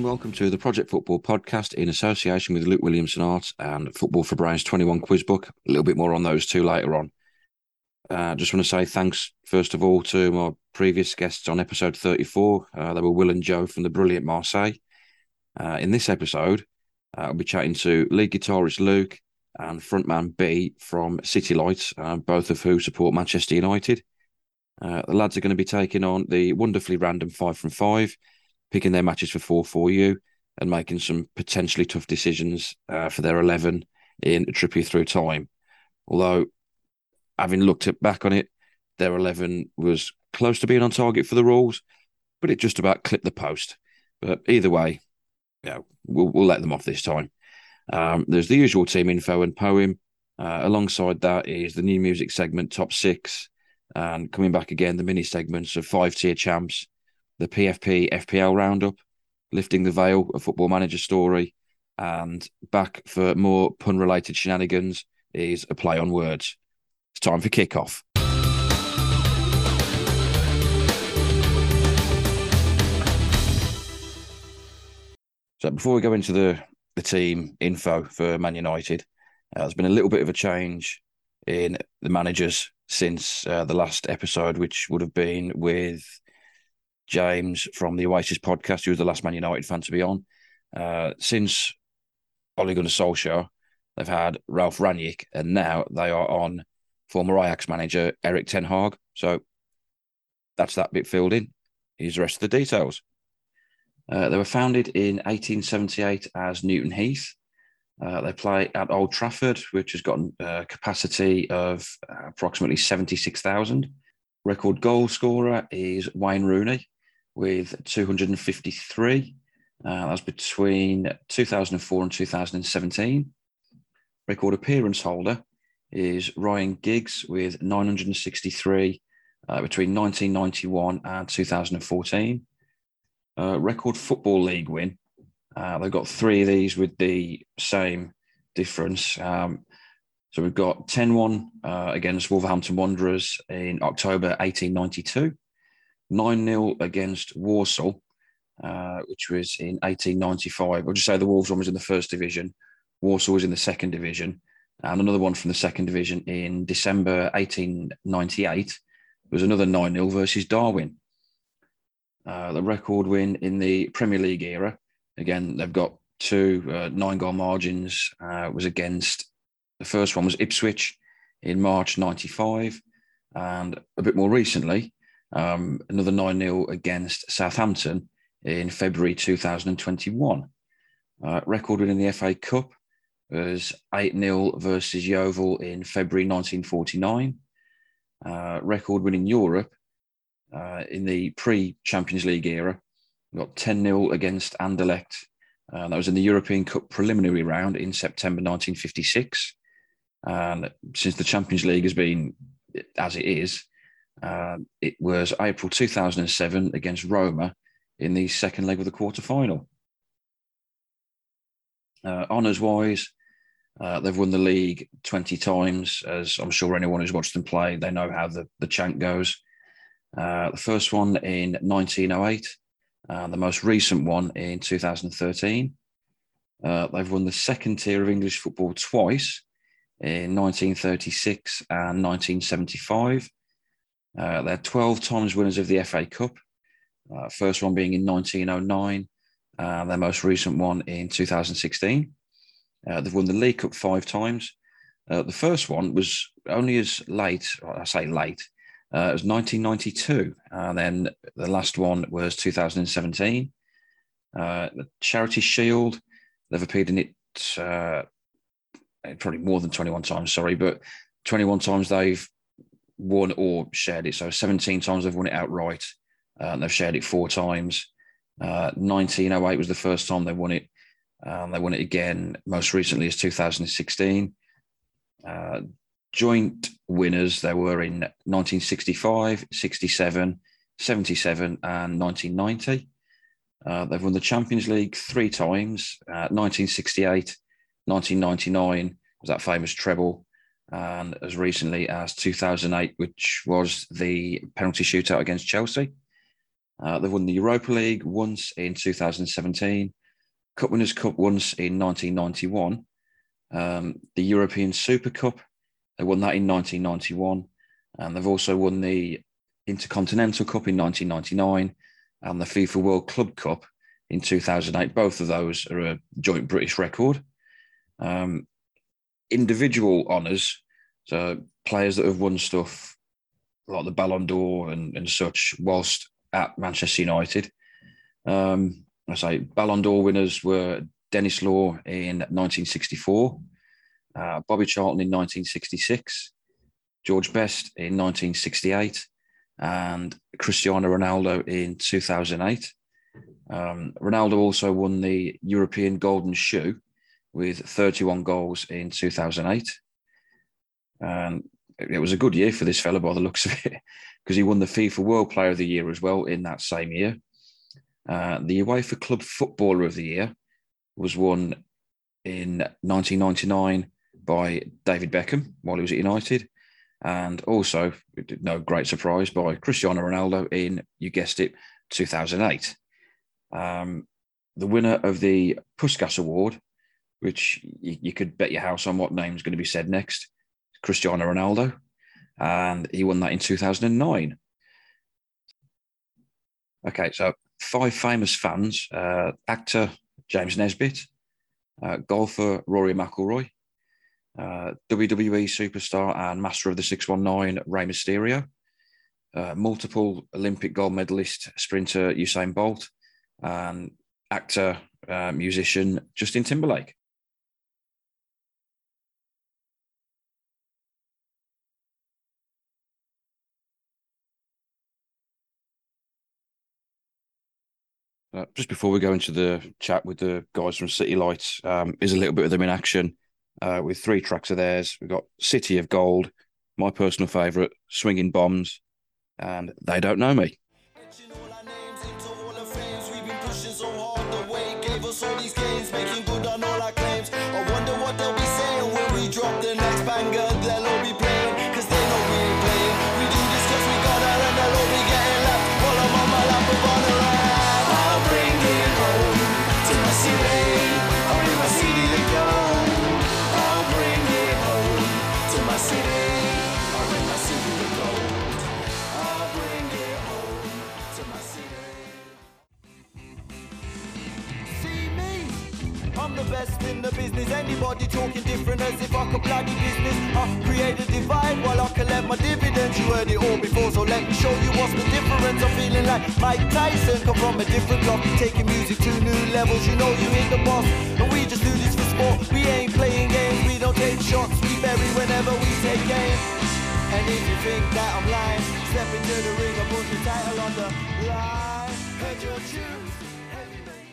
and welcome to the Project Football podcast in association with Luke Williamson Art and Football for Brains 21 quiz book. A little bit more on those two later on. I uh, just want to say thanks, first of all, to my previous guests on episode 34. Uh, they were Will and Joe from the brilliant Marseille. Uh, in this episode, uh, I'll be chatting to lead guitarist Luke and frontman B from City Lights, uh, both of who support Manchester United. Uh, the lads are going to be taking on the wonderfully random five from five picking their matches for four for you and making some potentially tough decisions uh, for their 11 in a Trippier through time. Although, having looked at, back on it, their 11 was close to being on target for the rules, but it just about clipped the post. But either way, yeah, we'll, we'll let them off this time. Um, there's the usual team info and poem. Uh, alongside that is the new music segment, top six, and coming back again, the mini segments of five tier champs the PFP FPL roundup, lifting the veil, a football manager story, and back for more pun related shenanigans is a play on words. It's time for kickoff. So before we go into the the team info for Man United, uh, there's been a little bit of a change in the managers since uh, the last episode, which would have been with James from the Oasis podcast, who was the last Man United fan to be on. Uh, since Ole Gunnar Solskjaer, they've had Ralf Rangnick, and now they are on former Ajax manager Erik Ten Hag. So that's that bit filled in. Here's the rest of the details. Uh, they were founded in 1878 as Newton Heath. Uh, they play at Old Trafford, which has got a capacity of uh, approximately 76,000. Record goal scorer is Wayne Rooney with 253. Uh, that was between 2004 and 2017. Record appearance holder is Ryan Giggs with 963 uh, between 1991 and 2014. Uh, record Football League win. Uh, they've got three of these with the same difference. Um, so we've got 10 1 uh, against Wolverhampton Wanderers in October 1892. 9 0 against Walsall, uh, which was in 1895. I'll just say the Wolves one was in the first division, Walsall was in the second division, and another one from the second division in December 1898 was another 9 0 versus Darwen. Uh, the record win in the Premier League era, again, they've got two uh, nine goal margins, uh, was against the first one was Ipswich in March 95. And a bit more recently, um, another 9 0 against Southampton in February 2021. Uh, record win in the FA Cup was 8 0 versus Yeovil in February 1949. Uh, record win in Europe uh, in the pre Champions League era. We got 10 0 against Anderlecht. Uh, that was in the European Cup preliminary round in September 1956. And since the Champions League has been as it is, uh, it was April 2007 against Roma in the second leg of the quarter final. Uh, Honours wise, uh, they've won the league 20 times. As I'm sure anyone who's watched them play, they know how the, the chant goes. Uh, the first one in 1908, uh, the most recent one in 2013. Uh, they've won the second tier of English football twice in 1936 and 1975. Uh, they're 12 times winners of the FA Cup, uh, first one being in 1909, uh, their most recent one in 2016. Uh, they've won the League Cup five times. Uh, the first one was only as late, I say late, uh, it was 1992. And then the last one was 2017. the Charity Shield, they've appeared in it probably more than 21 times, sorry, but 21 times they've won or shared it. So 17 times they've won it outright. Uh, they've shared it four times. Uh, 1908 was the first time they won it. Um, they won it again most recently as 2016. Uh, joint winners there were in 1965, 67, 77, and 1990. Uh, they've won the Champions League three times 1968, 1999 was that famous treble, and as recently as 2008, which was the penalty shootout against Chelsea. Uh, they've won the Europa League once in 2017, Cup Winners' Cup once in 1991, um, the European Super Cup, they won that in 1991, and they've also won the Intercontinental Cup in 1999 and the FIFA World Club Cup in 2008. Both of those are a joint British record. Um, individual honours, so players that have won stuff like the Ballon d'Or and, and such whilst at Manchester United. Um, I say Ballon d'Or winners were Denis Law in 1964, uh, Bobby Charlton in 1966, George Best in 1968, and Cristiano Ronaldo in 2008. Um, Ronaldo also won the European Golden Shoe with 31 goals in 2008. And it was a good year for this fella by the looks of it, because he won the FIFA World Player of the Year as well in that same year. Uh, the UEFA Club Footballer of the Year was won in 1999 by David Beckham while he was at United, and also, no great surprise, by Cristiano Ronaldo in, you guessed it, 2008. Um, the winner of the Puskas Award, which you, you could bet your house on what name is going to be said next, Cristiano Ronaldo, and he won that in 2009. Okay, so five famous fans uh, actor James Nesbitt, uh, golfer Rory McIlroy, uh, WWE superstar and master of the 619 Rey Mysterio, uh, multiple Olympic gold medalist sprinter Usain Bolt, and actor, uh, musician Justin Timberlake. Uh, just before we go into the chat with the guys from City Lights, um, is a little bit of them in action. Uh, with three tracks of theirs. We've got City of Gold, my personal favourite, Swinging Bombs, and They Don't Know Me. Is anybody talking different as if I could bloody business. I create a divide while I collect my dividends. You heard it all before, so let me show you what's the difference. I'm feeling like Mike Tyson, come from a different block, taking music to new levels. You know you ain't the boss, and we just do this for sport. We ain't playing games, we don't take shots, we bury whenever we take aim. And if you think that I'm lying, step into the ring and put the title on the line. Heard your tunes, heavyweight.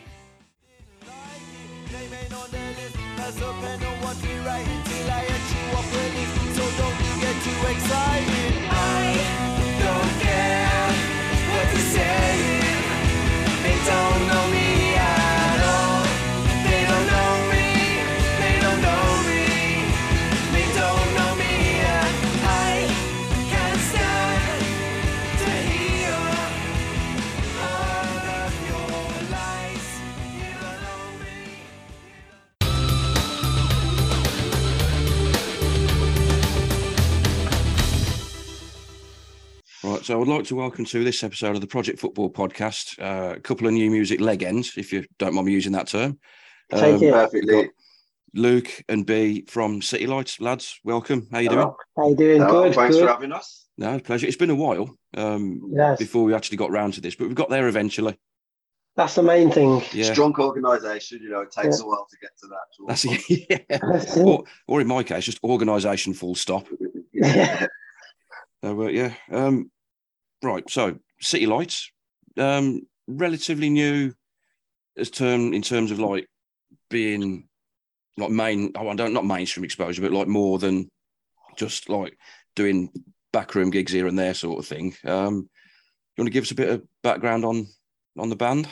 Name ain't on the list on what we write I hit you up with it. So don't get too excited. I don't care what you say. They don't know me so I would like to welcome to this episode of the Project Football Podcast uh, a couple of new music legends, if you don't mind me using that term. Take Um, it. we've Luke and B from City Lights, lads. Welcome. How you doing? How you doing? Hello, good, thanks good. for having us. No, pleasure. It's been a while um, Yes, before we actually got round to this, but we've got there eventually. that's the main thing. Yeah, Strong organisation, you know, it takes a while to get to that. sort that's of yeah. That's it. or, or in my case, just organisation full stop. Yeah. So, uh, yeah. Um, right. So, City Lights, um, relatively new as term in terms of like being like main. oh, I don't not mainstream exposure, but like more than just like doing backroom gigs here and there, sort of thing. Um, you want to give us a bit of background on on the band?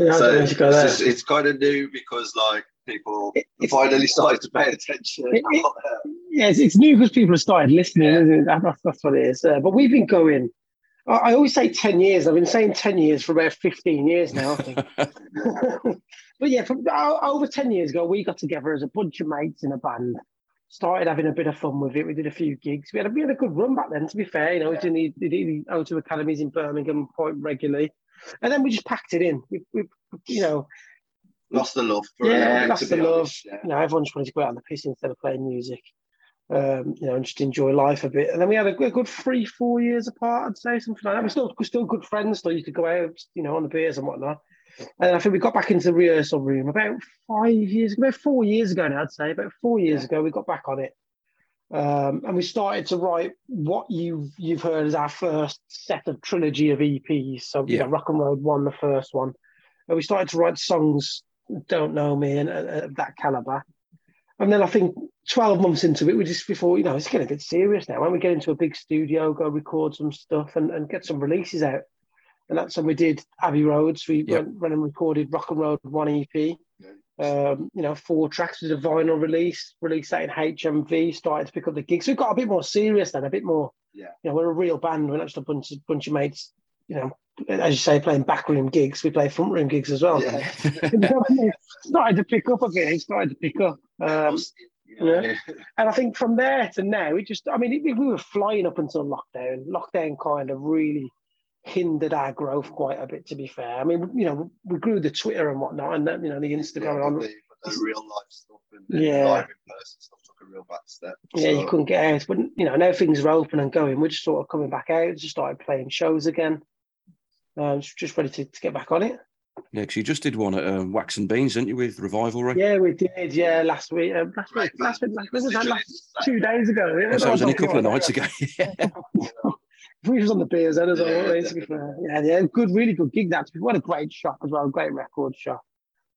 Yeah, So it's, to go there. just- it's kind of new because like people It- finally started to pay attention. It- it- Yeah, it's, it's new because people have started listening. Yeah. Isn't it? That's, that's what it is. Uh, but we've been going I I always say 10 years. I've been saying 10 years for about 15 years now, I think. but yeah, from o- over 10 years ago, we got together as a bunch of mates in a band, started having a bit of fun with it. We did a few gigs. We had a, we had a good run back then, to be fair. You know, we did the, did the O2 academies in Birmingham quite regularly. And then we just packed it in. We, we you know, Lost the love. For Yeah, little lost to the be love. honest, Yeah. you know, everyone just wanted to go out on the piss instead of playing music. Um, you know, and just enjoy life a bit. And then we had a, good- good three, four years apart, I'd say, something like that. We're still we're still good friends, still used to go out, you know, on the beers and whatnot. And I think we got back into the rehearsal room about five years, about four years ago now, I'd say. About four years Yeah. ago, we got back on it. Um, and we started to write what you've you've heard as our first set of trilogy of EPs. So you Yeah. know, Rock and Road one, the first one. And we started to write songs don't know me and uh, of that caliber. And then I think 12 months into it, we just before, you know, it's getting a bit serious now. When we get into a big studio, go record some stuff and, and get some releases out. And that's when we did Abbey Roads. We Yep. went, went and recorded Rock and Road 1 EP. Um, you know, four tracks with a vinyl release, released that in HMV, started to pick up the gigs. So we got a bit more serious then, a bit more, Yeah. you know, we're a real band. We're not just a bunch of, bunch of mates, you know, as you say, playing backroom gigs. We play front room gigs as well. Yeah. started to pick up again. It started to pick up. Um, yeah. and I think from there to now, it just, I mean, it, we were flying up until lockdown. Lockdown kind of really hindered our growth quite a bit, to be fair. I mean, you know, we grew the Twitter and whatnot, and then, you know, the Instagram. Yeah, and but the, real life stuff and Yeah. live in person stuff took a real back step. Yeah, you couldn't get out. But, you know, now things are open and going. We're just sort of coming back out, just started playing shows again. Um, just- just ready to, to get back on it. Yeah, because you just did one at um, Wax and Beans, didn't you, with Revival, right? Yeah, we did. Yeah, last week. Uh, last week. Last week. Last, was it that last two days ago? Yeah, So it was only a not couple of nights ago. ago. yeah. We was on the beers then as well, Yeah, weren't to be fair. Yeah, yeah, good, really good gig. That's what a great shop as well, great record shop.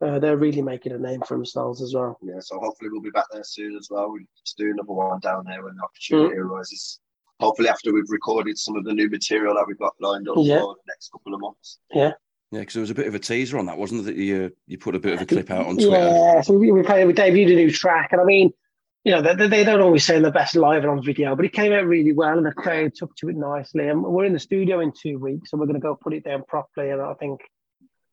Uh, they're really making a name for themselves as well. yeah, so hopefully we'll be back there soon as well. We'll just do another one down there when the opportunity Mm. arises. Hopefully after we've recorded some of the new material that we've got lined up Yeah. for the next couple of months. Yeah, Yeah, because there was a bit of a teaser on that, wasn't there? That you uh, you put a bit of a clip out on Twitter. Yeah, so we, we played, we debuted a new track, and I mean, you know, they, they don't always sound the best live and on video, but it came out really well, and the crowd took to it nicely. And we're in the studio in two weeks, so we're going to go put it down properly. And I think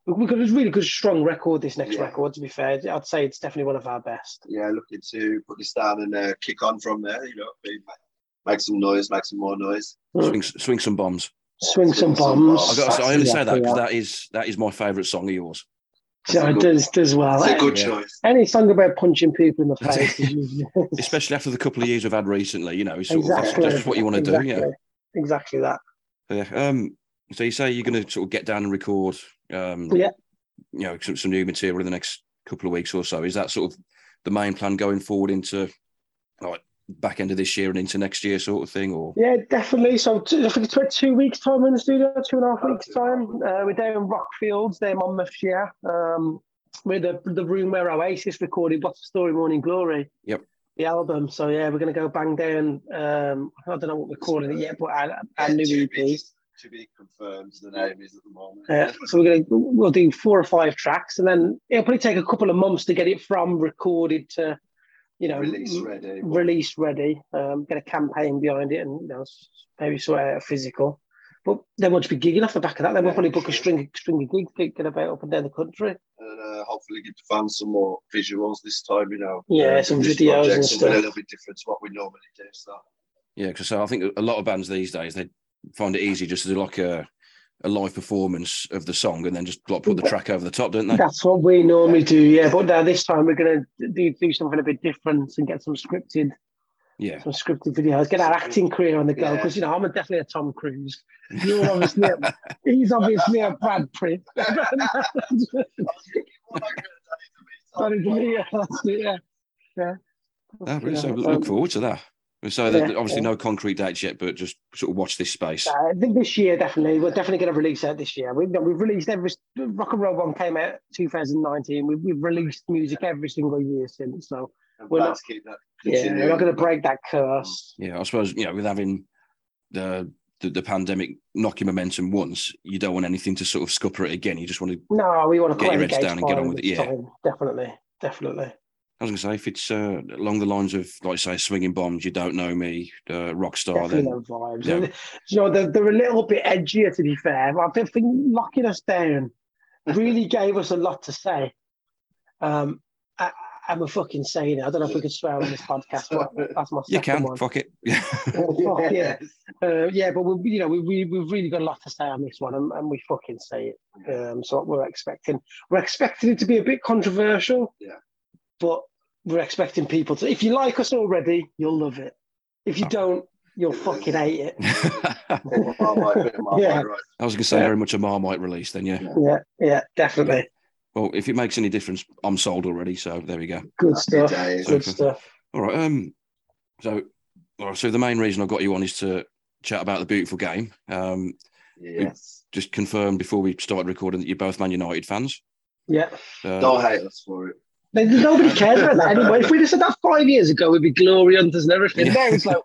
we- we've got a really good, strong record. This next Yeah. record, to be fair, I'd say it's definitely one of our best. Yeah, looking to put this down and uh, kick on from there. You know, be- make some noise, make some more noise. Swing, swing some bombs. Swing some Swing some bombs. bombs. I got to say, I only say that because that. that is that is my favourite song of yours. So it does, does well. It's a good Yeah. choice. Any song about punching people in the face is usually Especially after the couple of years we've had recently, you know, it's sort of exactly that's just what you want to exactly, do. Yeah. exactly that. Yeah. Um, so you say you're going to sort of get down and record, um, Yeah. you know, some, some new material in the next couple of weeks or so. Is that sort of the main plan going forward into like back end of this year and into next year, sort of thing? Or Yeah, definitely. So two, I think it's about two weeks time in the studio, two and a half weeks time. Uh, we're down in Rockfields, there on Monmouthshire. Um, we're the the room where Oasis recorded "What's the Story, Morning Glory." Yep. The album. So yeah, we're going to go bang down. Um, I don't know what we're calling it yet, but our, our new to, EP. be, to be confirmed, the name is at the moment. Uh, so we're gonna we'll do four or five tracks, and then it'll probably take a couple of months to get it from recorded to, you know, Release ready. release ready. Um, get a campaign behind it, and you know, maybe sort out a physical. But then once we gigging off the back of that, then we'll Yeah. probably book a string string of gigs, gigging about up and down the country. and uh, hopefully give the fans some more visuals this time. You know, Yeah, Uh, some videos project, and stuff. a little bit different to what we normally do. So yeah, because so I think a lot of bands these days they find it easy just to do like a a live performance of the song and then just like put the track over the top, don't they? That's what we normally do, yeah. But now this time we're gonna do, do something a bit different and get some scripted Yeah. some scripted videos, get our acting career on the go. Yeah. Because you know, I'm a, definitely a Tom Cruise. You're obviously a, he's obviously a Brad Pitt. Sorry, yeah, that's it, yeah. Yeah. Ah, oh, really? So Yeah, look forward to that. So yeah, that- obviously no concrete dates yet, but just sort of watch this space. Uh, I think this year, definitely, we're definitely going to release it this year. We've, we've released every Rock and Roll One came out 2019. We've, we've released music every single year since. So and We're not- keep that. yeah, we're not going to break that curse. Yeah, I suppose you know with having the the, the pandemic knocking momentum once, you don't want anything to sort of scupper it again. You just want to. No, we want to Get your play the heads down and get on with it, yeah. time. Definitely, definitely. I was going to say, if it's uh, along the lines of, like, I say, swinging bombs, you don't know me, uh, Rockstar, Definitely then vibes. yeah. And, you know, they're, they're a little bit edgier, to be fair. But I think locking us down really gave us a lot to say. Um, I, I'm a fucking saying it. I don't know if we could swear on this podcast, but that's my you can. one. Fuck it. Oh, fuck yeah. Uh, yeah, but we, you know, we, we we've really got a lot to say on this one, and, and we fucking say it. Um, so we're expecting we're expecting it to be a bit controversial. Yeah. But we're expecting people to. If you like us already, you'll love it. If you Oh. don't, you'll fucking hate it. I Marmite, Marmite, Yeah. right. was going to say Yeah. very much a Marmite release, then, yeah. Yeah, yeah, definitely. Well, if it makes any difference, I'm sold already. So there we go. Good stuff. Good Super. stuff. All right. Um. So, all right, so the main reason I got you on is to chat about the beautiful game. Um. Yes. Just confirm before we started recording that you're both Man United fans. Yeah. Uh, Don't hate us for it. Like, Nobody cares about that anymore. If we'd have said that five years ago, we'd be glory hunters and everything. Yeah. Now it's like,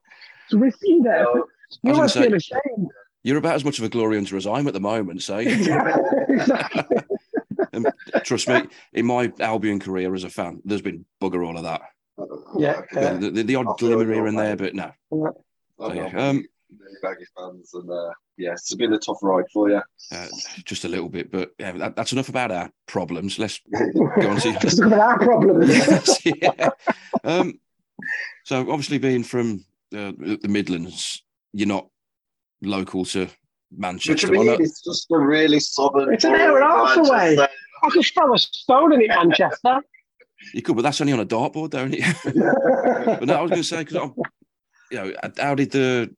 it's risky there. No, You must gonna feel ashamed. You're about as much of a glory hunter as I am at the moment. So, exactly. and trust me, in my Albion career as a fan, there's been bugger all of that. Yeah, Yeah, the, the, the odd glimmer here and there, but no. I'm yeah, um, fans, and uh, yeah, it's been a tough ride for you. Uh, just a little bit, but yeah, that, that's enough about our problems. Let's go on to Just look at our problem. yeah. Um, so obviously, being from uh, the Midlands, you're not local to Which Manchester. I mean, Well, it's just a really southern. It's an hour and a half away. I could throw a stone in it, Manchester. you could, but that's only on a dartboard, don't it? but no, I was going to say because I'm, you know, how did the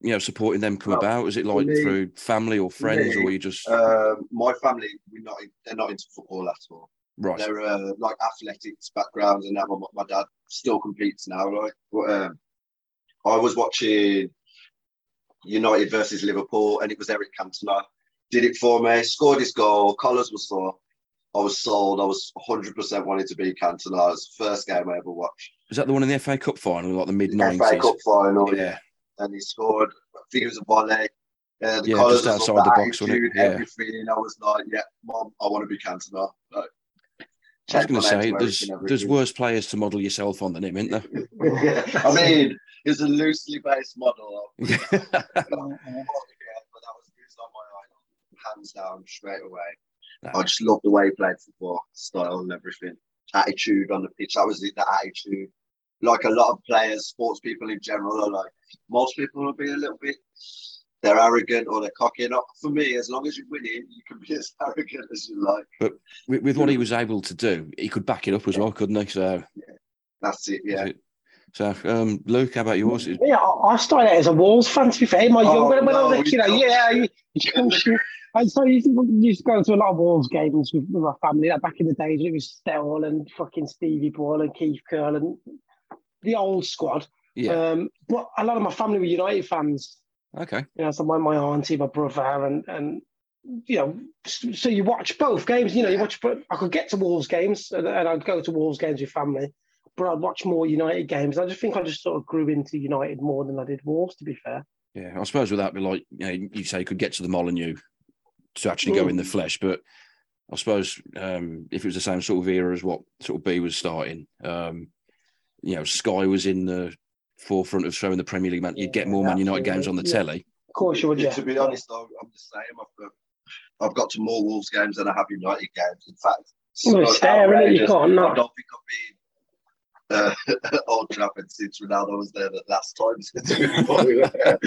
you know supporting them come Well, about? Is it like me- through family or friends, me, or you just Uh, my family, we're not. They're not into football at all. right? They're uh, like athletics backgrounds, and that. My, my dad still competes now. Like, but, um, I was watching United versus Liverpool, and it was Eric Cantona. Did it for me. Scored his goal. Collars was sore. I was sold. I was 100% wanting to be Cantona. It's the first game I ever watched. Is that the one in the FA Cup final, like the mid 90s? FA? Cup final, yeah. Yeah, And he scored. I think it was a volley. Uh, the Yeah, just outside the box, wasn't it? Yeah. Everything. I was like, yeah, mom, I want to be Cantona. Like, I was going to say there's there's worse players to model yourself on than him, isn't there? I mean, it's a loosely based model. Yeah. but that was used on my eye, hands down, straight away. I just love the way he played football, style and everything. Attitude on the pitch. That was it, the attitude. Like a lot of players, sports people in general are like, most people will be a little bit, they're arrogant or they're cocky. Not for me, as long as you're winning, you can be as arrogant as you like. with, with what he was able to do, he could back it up as well, couldn't he? So, yeah. That's it, yeah. so um, Luke, how about yours? Yeah, I I started out as a Wolves fan, to be fair. My Oh, young, when, when I was no, a kid, I- you yeah, you, you, and so I used to, used to go to a lot of Wolves games with, with my family. Like back in the days, it was Stell and fucking Stevie Bull and Keith Curle and the old squad. Yeah. Um, but a lot of my family were United fans. Okay. You know, so my, my auntie, my brother, and and you know, so you watch both games. You know, you watch. But I could get to Wolves games, and, and I'd go to Wolves games with family. But I'd watch more United games. I just think I just sort of grew into United more than I did Wolves. To be fair. Yeah. I suppose with that, be like, you know, you say you could get to the Molyneux to actually go Mm. in the flesh, but I suppose um, if it was the same sort of era as what sort of B was starting, um, you know, Sky was in the forefront of showing the Premier League. Man, you'd get more Man United games on the Yeah. telly. Of course you would, yeah. To be honest, though, I'm the same. I've got, I've got to more Wolves games than I have United games. In fact, Well, it's fair, isn't it? You can't I don't think I've been uh, Old Trafford since Ronaldo was there the last time. Since we were there.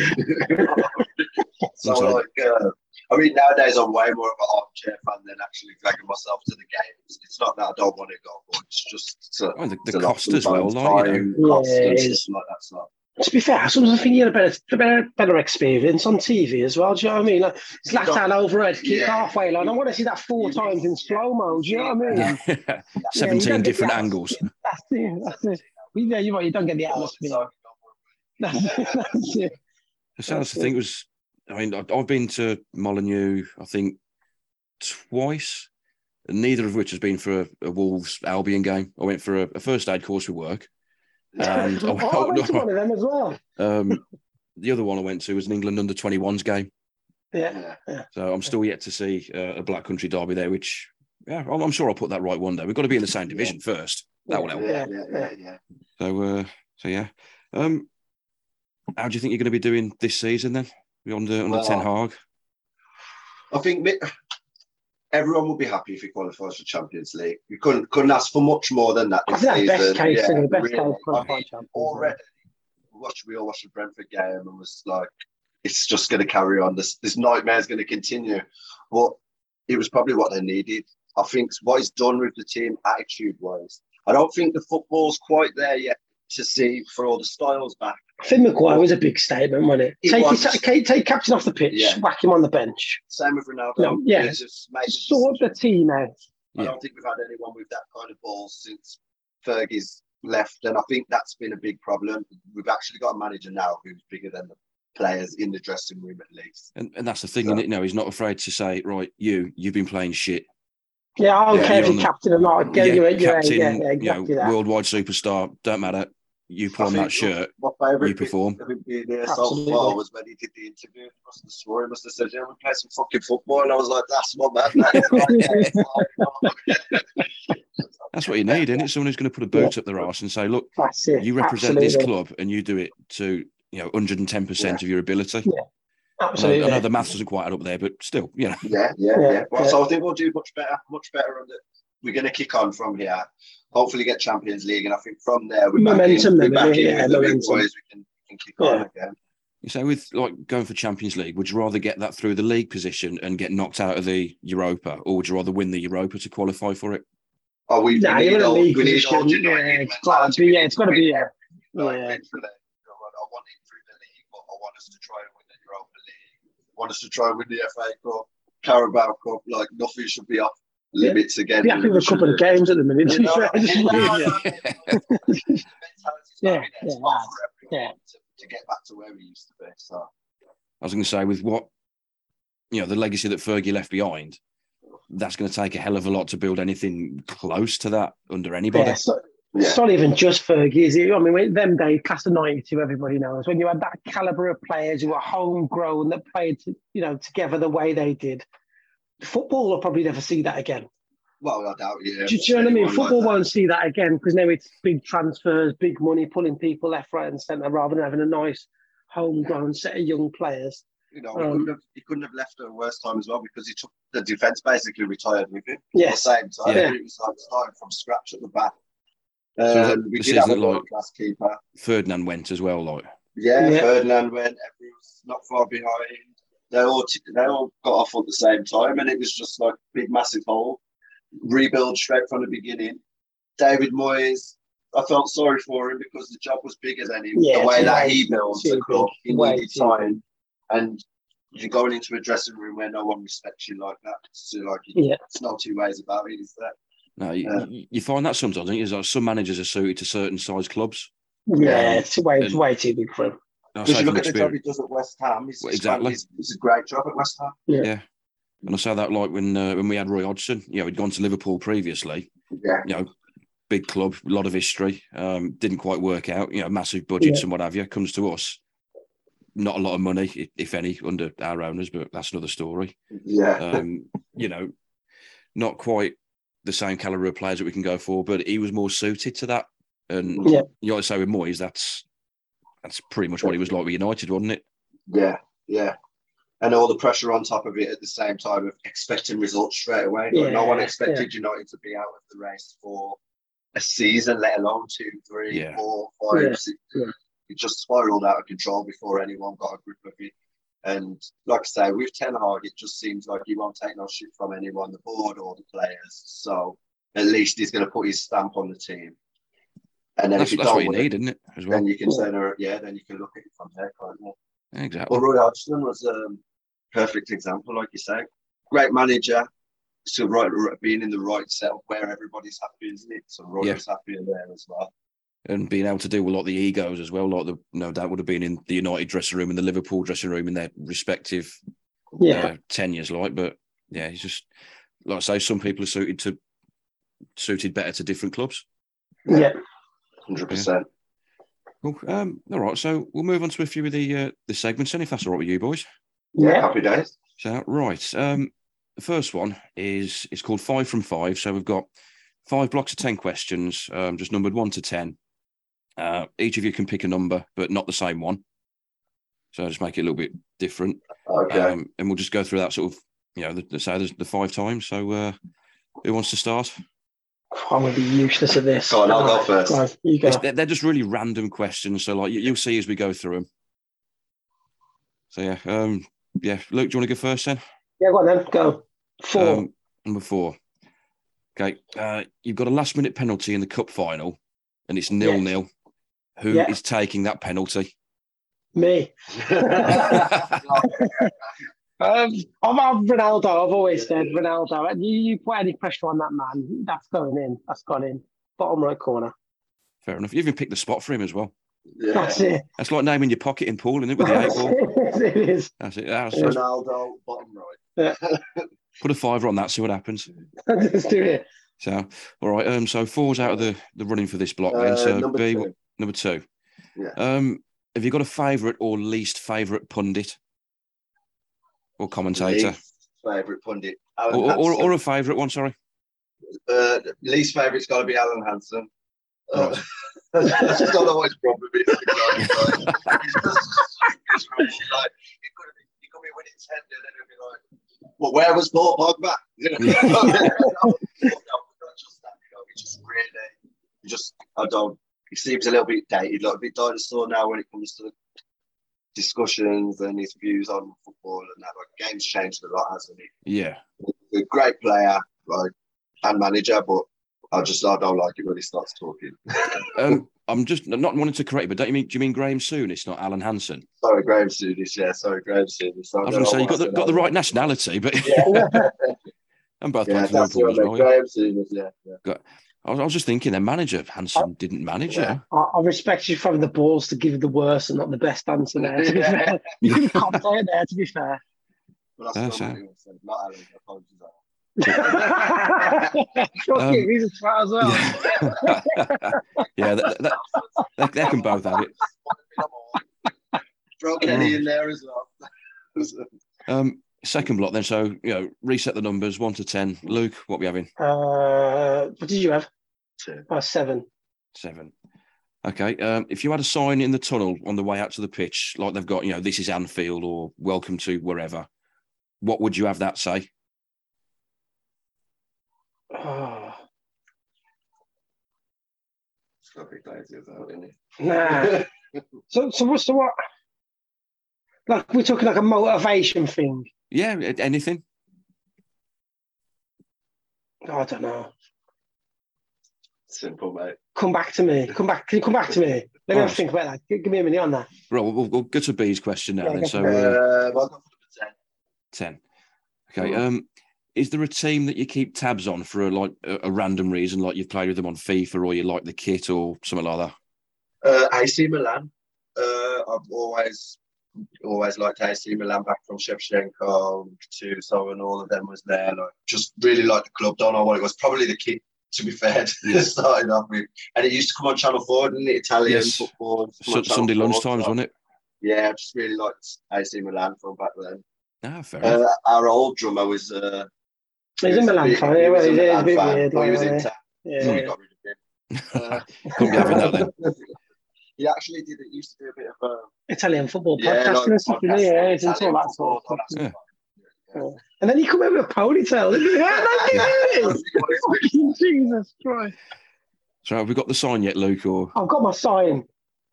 so, like, uh, I mean, nowadays I'm way more of an armchair fan than actually dragging myself to the games. It's not that I don't want to go, but it's just to, Oh, the, the lock cost as well, sometimes like, you know. time, cost Yeah, and stuff like that. So. To be fair, sometimes I think you had a better, a better, better experience on TV as well. Do you know what I mean? Like, it's Zlatan overhead kick Yeah. halfway line. I want to see that four times in slow mo. Do you know what I mean? Yeah. Yeah, 17 don't different the- angles. That's it. That's it. Yeah, you're right. You don't get the atmosphere. So, That's, that's it. The saddest thing was, I mean, I- I've been to Molyneux, I think, twice, neither of which has been for a, a Wolves Albion game. I went for a, a first aid course with work. And oh, I went to one of them as well. um, the other one I went to was an England under 21s game. Yeah. yeah. So I'm still yet to see uh, a Black Country derby there, which, yeah, I'm, I'm sure I'll put that right one day. We've got to be in the same division first. That will help. Yeah, yeah, yeah, yeah. So, uh, so yeah. Um, how do you think you're going to be doing this season then? Under under Well, Ten Hag. I think mi- everyone will be happy if he qualifies for Champions League. You couldn't couldn't ask for much more than that. This season. best case, Yeah? Best really. case I mean, already we watched we all watched the Brentford game and was like, it's just going to carry on. This this nightmare is going to continue. But it was probably what they needed. I think what he's done with the team attitude wise. I don't think the football's quite there yet to see for all the styles back. Finn Maguire was a big statement, wasn't it? It take, was. his- take, take captain off the pitch, Yeah. whack him on the bench, Same with Ronaldo. No, yeah. He just made a sort the decision. team out. I Yeah. don't think we've had anyone with that kind of ball since Fergie's left, and I think that's been a big problem. We've actually got a manager now who's bigger than the players in the dressing room, at least. And, and that's the thing, So- isn't it? No, he's not afraid to say, right, you, you've been playing shit. Yeah, I don't Yeah, care if you're you're captain or not. Yeah, you're, you're, captain, yeah, yeah, exactly you know, that. worldwide superstar, don't matter. You put I on that shirt, My favourite you perform. bit of him being there so Absolutely. far was when he did the interview. He must have swore, he must have said, Yeah, we play some fucking football. And I was like, That's my man. Oh, That's what you need, isn't it? Someone who's going to put a boot up their arse and say, look, That's it. you represent this Absolutely. club and you do it to, you know, 110% Yeah. of your ability. Yeah, I know, Absolutely. I know the maths doesn't quite add up there, but still, you know. Yeah, yeah, Yeah, yeah. Well, yeah. So I think we'll do much better, much better on the. We're going to kick on from here. Hopefully, get Champions League, and I think from there we're Momentum back in, then, we're back in yeah, with the big boys. We can, we can kick on again. You say with like going for Champions League, would you rather get that through the league position and get knocked out of the Europa, or would you rather win the Europa to qualify for it? Oh, we, Nah, we need in a old- league we need position. old Yeah, it's got to be. Yeah, it's got to be. Yeah, Like, yeah. win for the- I want I want it through the league, but I want us to try and win the Europa League. I want us to try and win the FA Cup, Carabao Cup. Like nothing should be off limits again. Be happy with a couple of games at the minute. to You know, yeah, Yeah. Yeah, yeah, yeah, yeah. To, to get back to where we used to be. So I was going to say with what you know the legacy that Fergie left behind, that's going to take a hell of a lot to build anything close to that under anybody. Yeah, so, yeah, It's not even just Fergie, is it? I mean, when, them days, class of 92, everybody knows. When you had that calibre of players who were homegrown that played, you know, together the way they did, football will probably never see that again. well, I doubt you. Do, you know what I mean? Football like won't see that again because now it's big transfers, big money, pulling people left, right, and centre rather than having a nice homegrown set of young players. You know, he, Um, couldn't have, he couldn't have left at a worse time as well because he took the defence basically retired with him. Yes. At the same time, Yeah. it was like starting from scratch at the back. So was that Um, we did have a like- class keeper. Ferdinand went as well, like Yeah, Yeah. Ferdinand went. Everyone was not far behind. They all t- they all got off at the same time, and it was just like a big massive hole. Rebuild straight from the beginning. David Moyes, I felt sorry for him because the job was bigger than him. Yeah, the way that big, he builds the club, big, he way needed too time, and you're going into a dressing room where no one respects you like that. So like, Yeah. it's not two ways about it. Is that? no, you, Yeah. you- you find that sometimes. don't you? Like some managers are suited to certain size clubs. Yeah, it's way, it's way too big for him. I Because you look at the job he does at West Ham. He's, Well, exactly. He's, he's a great job at West Ham. Yeah. And I say that like when uh, when we had Roy Hodgson, you know, he'd gone to Liverpool previously, Yeah. you know, big club, a lot of history, um, didn't quite work out, you know, massive budgets Yeah. and what have you. Comes to us, not a lot of money, if any, under our owners, but that's another story. Yeah. Um, you know, not quite the same caliber of players that we can go for, but he was more suited to that. And Yeah. you know, I say with Moyes, that's that's pretty much what he was like with United, wasn't it? Yeah, yeah. And all the pressure on top of it at the same time of expecting results straight away. Like, no one Yeah, expected United to be out of the race for a season, let alone two, three, Yeah. four, five, Yeah, six. yeah. It just spiraled out of control before anyone got a grip of it. And like I say, with Ten Hag, it just seems like he won't take no shit from anyone, the board or the players. So at least he's going to put his stamp on the team. And then That's, if you that's don't what you need, isn't it? As well. then you can say, yeah, then you can look at it from there, can't you? Exactly. Well, Roy Hodgson was a perfect example, like you say. Great manager, so right, being in the right setup where everybody's happy, isn't it? So Roy Yeah. was happy in there as well. and being able to deal with a lot of the egos as well. Like the no doubt would have been in the United dressing room and the Liverpool dressing room in their respective Yeah. uh, tenures. Like, but yeah, he's just like I say, some people are suited to suited better to different clubs. yeah. Hundred percent. Cool. Um, all right, so we'll move on to a few of the uh, the segments, then, if that's all right with you boys. Yeah, Yeah. happy days. So right, um, the first one is it's called five from five. So we've got five blocks of 10 questions, um, just numbered one to 10. Uh, each of you can pick a number, but not the same one. So I'll just make it a little bit different. Okay. Um, and we'll just go through that sort of, you know, the, the, say the, the five times. So uh, who wants to start? I'm going to be useless at this. Go on, I'll go first. Go on, you go. They're, they're just really random questions. So like you, you'll see as we go through them. So yeah, um, yeah. Luke, do you want to go first then? Yeah, go on then. Go. Four. Um, number four. Okay, uh, you've got a last minute penalty in the cup final, and it's nil Yes. nil. Who is Yeah. taking that penalty? Me. Um, I'm, I'm Ronaldo. I've always said Ronaldo. You, you put any pressure on that man, that's going in. That's gone in. Bottom right corner. Fair enough. You even picked the spot for him as well. yeah. That's it. That's like naming your pocket in pool, isn't it? With the eight ball. it. it is. That's it. That's, Yeah. Ronaldo, bottom right. Put a fiver on that. See what happens. Let's do it. So, all right. Um, so four's out of the, the running for this block. then. Uh, So number B, two. number two. Yeah. Um, have you got a favourite or least favourite pundit or commentator, favourite pundit. Or, or, or a favourite one? Sorry. uh, least favourite's got to be Alan Hansen. Uh, Right. that's just not always problem. He's just, he's just, he's really like, he could be, he could be winning ten, and then he'll be like, "Well, where was Paul Pogba?" You know, no, no, not just that. You know, he just really, just, I don't. He seems a little bit dated, like a bit dinosaur now when it comes to discussions and his views on football and that. Like, game's changed a lot, hasn't it? Yeah. a great player, right, and manager, but I just I don't like it when he starts talking. Um, I'm just not wanting to correct, you, but don't you mean? Do you mean Graham Soon? It's not Alan Hansen. Sorry, Graham Souness, yeah, sorry, Graham Souness. I was going to say you got the, got the right nationality, but Yeah, I'm both yeah playing for Liverpool as well. yeah. Graham yeah, yeah. I was, I was just thinking, their manager Hansen didn't manage. Yeah. Yeah. I, I respect you for having the balls to give the worst and not the best answer there. To be Yeah. fair, you could have copped out there. To be fair, But Yeah, that's so- not what he said. Not Alan. Apologies. Alan. Fuck Um, him, he's a twat as well. yeah, that, that, they, they can both have it. Throw Kenny in there as well. Um, second block then. So you know, reset the numbers one to ten. Luke, what we having? Uh, what did you have? Two. Oh, seven. Seven. Seven. Okay. Um, if you had a sign in the tunnel on the way out to the pitch, like they've got, you know, this is Anfield or welcome to wherever, what would you have that say? Oh, It's got to be crazy as well, isn't it? nah. so, so what's the what? Like we're talking like a motivation thing. Yeah, anything. Oh, I don't know. Simple, mate. Come back to me. Come back. Can you come back to me? Let me have Alright. think about that. Give, give me a minute on that. Right, we'll, we'll go to B's question now Yeah, then. So uh, Uh, well, I'll go for number 10. 10. Okay. Mhm. Um, is there a team that you keep tabs on for a, like a, a random reason, like you've played with them on FIFA or you like the kit or something like that? Uh, AC Milan. Uh, I've always always liked AC Milan back from Shevchenko to so and all of them was there. Like just really liked the club. Don't know what it was. Probably the kit, to be fair. Yeah. starting off with, and it used to come on Channel Four, didn't it? Italian Yes. football. used to come on Su- Channel Sunday 4, lunch times, so, wasn't it? Yeah, I just really liked AC Milan from back then. Ah, fair. Uh, our old drummer was. Uh, He's a was Milan fan. he was well, a he's, he's a Milan fan, weird. he was in town, so we yeah. got rid of him. Uh, Couldn't be having that then. he actually did. It used to do a bit of a Italian football yeah, podcasting like and stuff. podcast, Yeah, it's all that sort of stuff. Yeah. And then he come out with a ponytail. didn't he? Yeah. Fucking Jesus Christ. So have we got the sign yet, Luke? Or I've got my sign.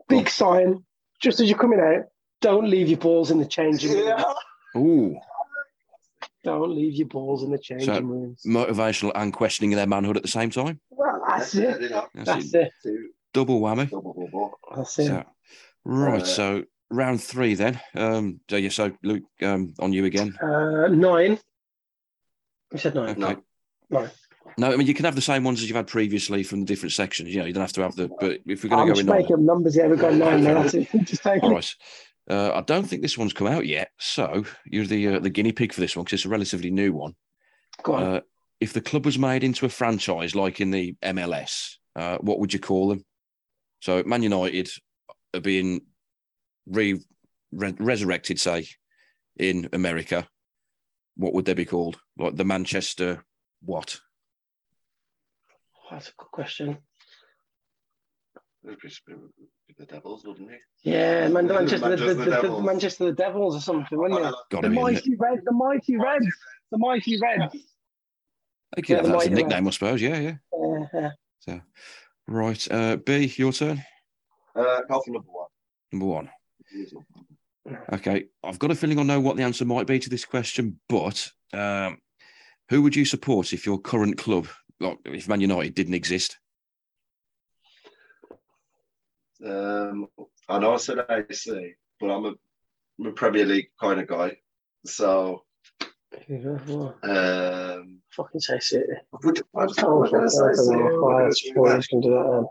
Big sign. Just as you're coming out, don't leave your balls in the changing room. Yeah. ooh, Don't leave your balls in the changing So- rooms. motivational and questioning their manhood at the same time. Well, that's it. You know, That's That's it. it. Two Double whammy. double bubble. That's it. So, right. Uh, so round three then. Um, so yeah. So Luke, um, on you again. Uh, nine. You said nine. Okay. No. No. No, I mean you can have the same ones as you've had previously from the different sections. You know, you don't have to have the. But if we're going to go just in order, making up numbers. Yeah, we've got nine now. Just take all it. right. Uh, I don't think this one's come out yet, so you're the uh, the guinea pig for this one because it's a relatively new one. Go on. Uh, if the club was made into a franchise like in the MLS, uh, what would you call them? So Man United are being re, re- resurrected, say, in America. What would they be called? Like the Manchester what? that's a good question. It'd be the Devils, wouldn't it? Yeah, Man- Manchester, the, Manchester the, the, the Devils. Manchester the Devils or something, wouldn't it? Got The to be. isn't it? mighty Reds, the mighty Reds, the mighty Reds. I could have Yeah, that as a the Mighty nickname, I suppose. Yeah, yeah. Yeah, yeah. So, right. Uh, B, your turn. Uh, go for number one. Number one. Okay, I've got a feeling I know what the answer might be to this question, but um, who would you support if your current club, like if Man United didn't exist? Um, I know I said AC, but I'm a, I'm a Premier League kind of guy. So, um, Fucking say City. would, I'd Oh, I'm gonna say fuck, City. I don't know why it's Wolves can do that.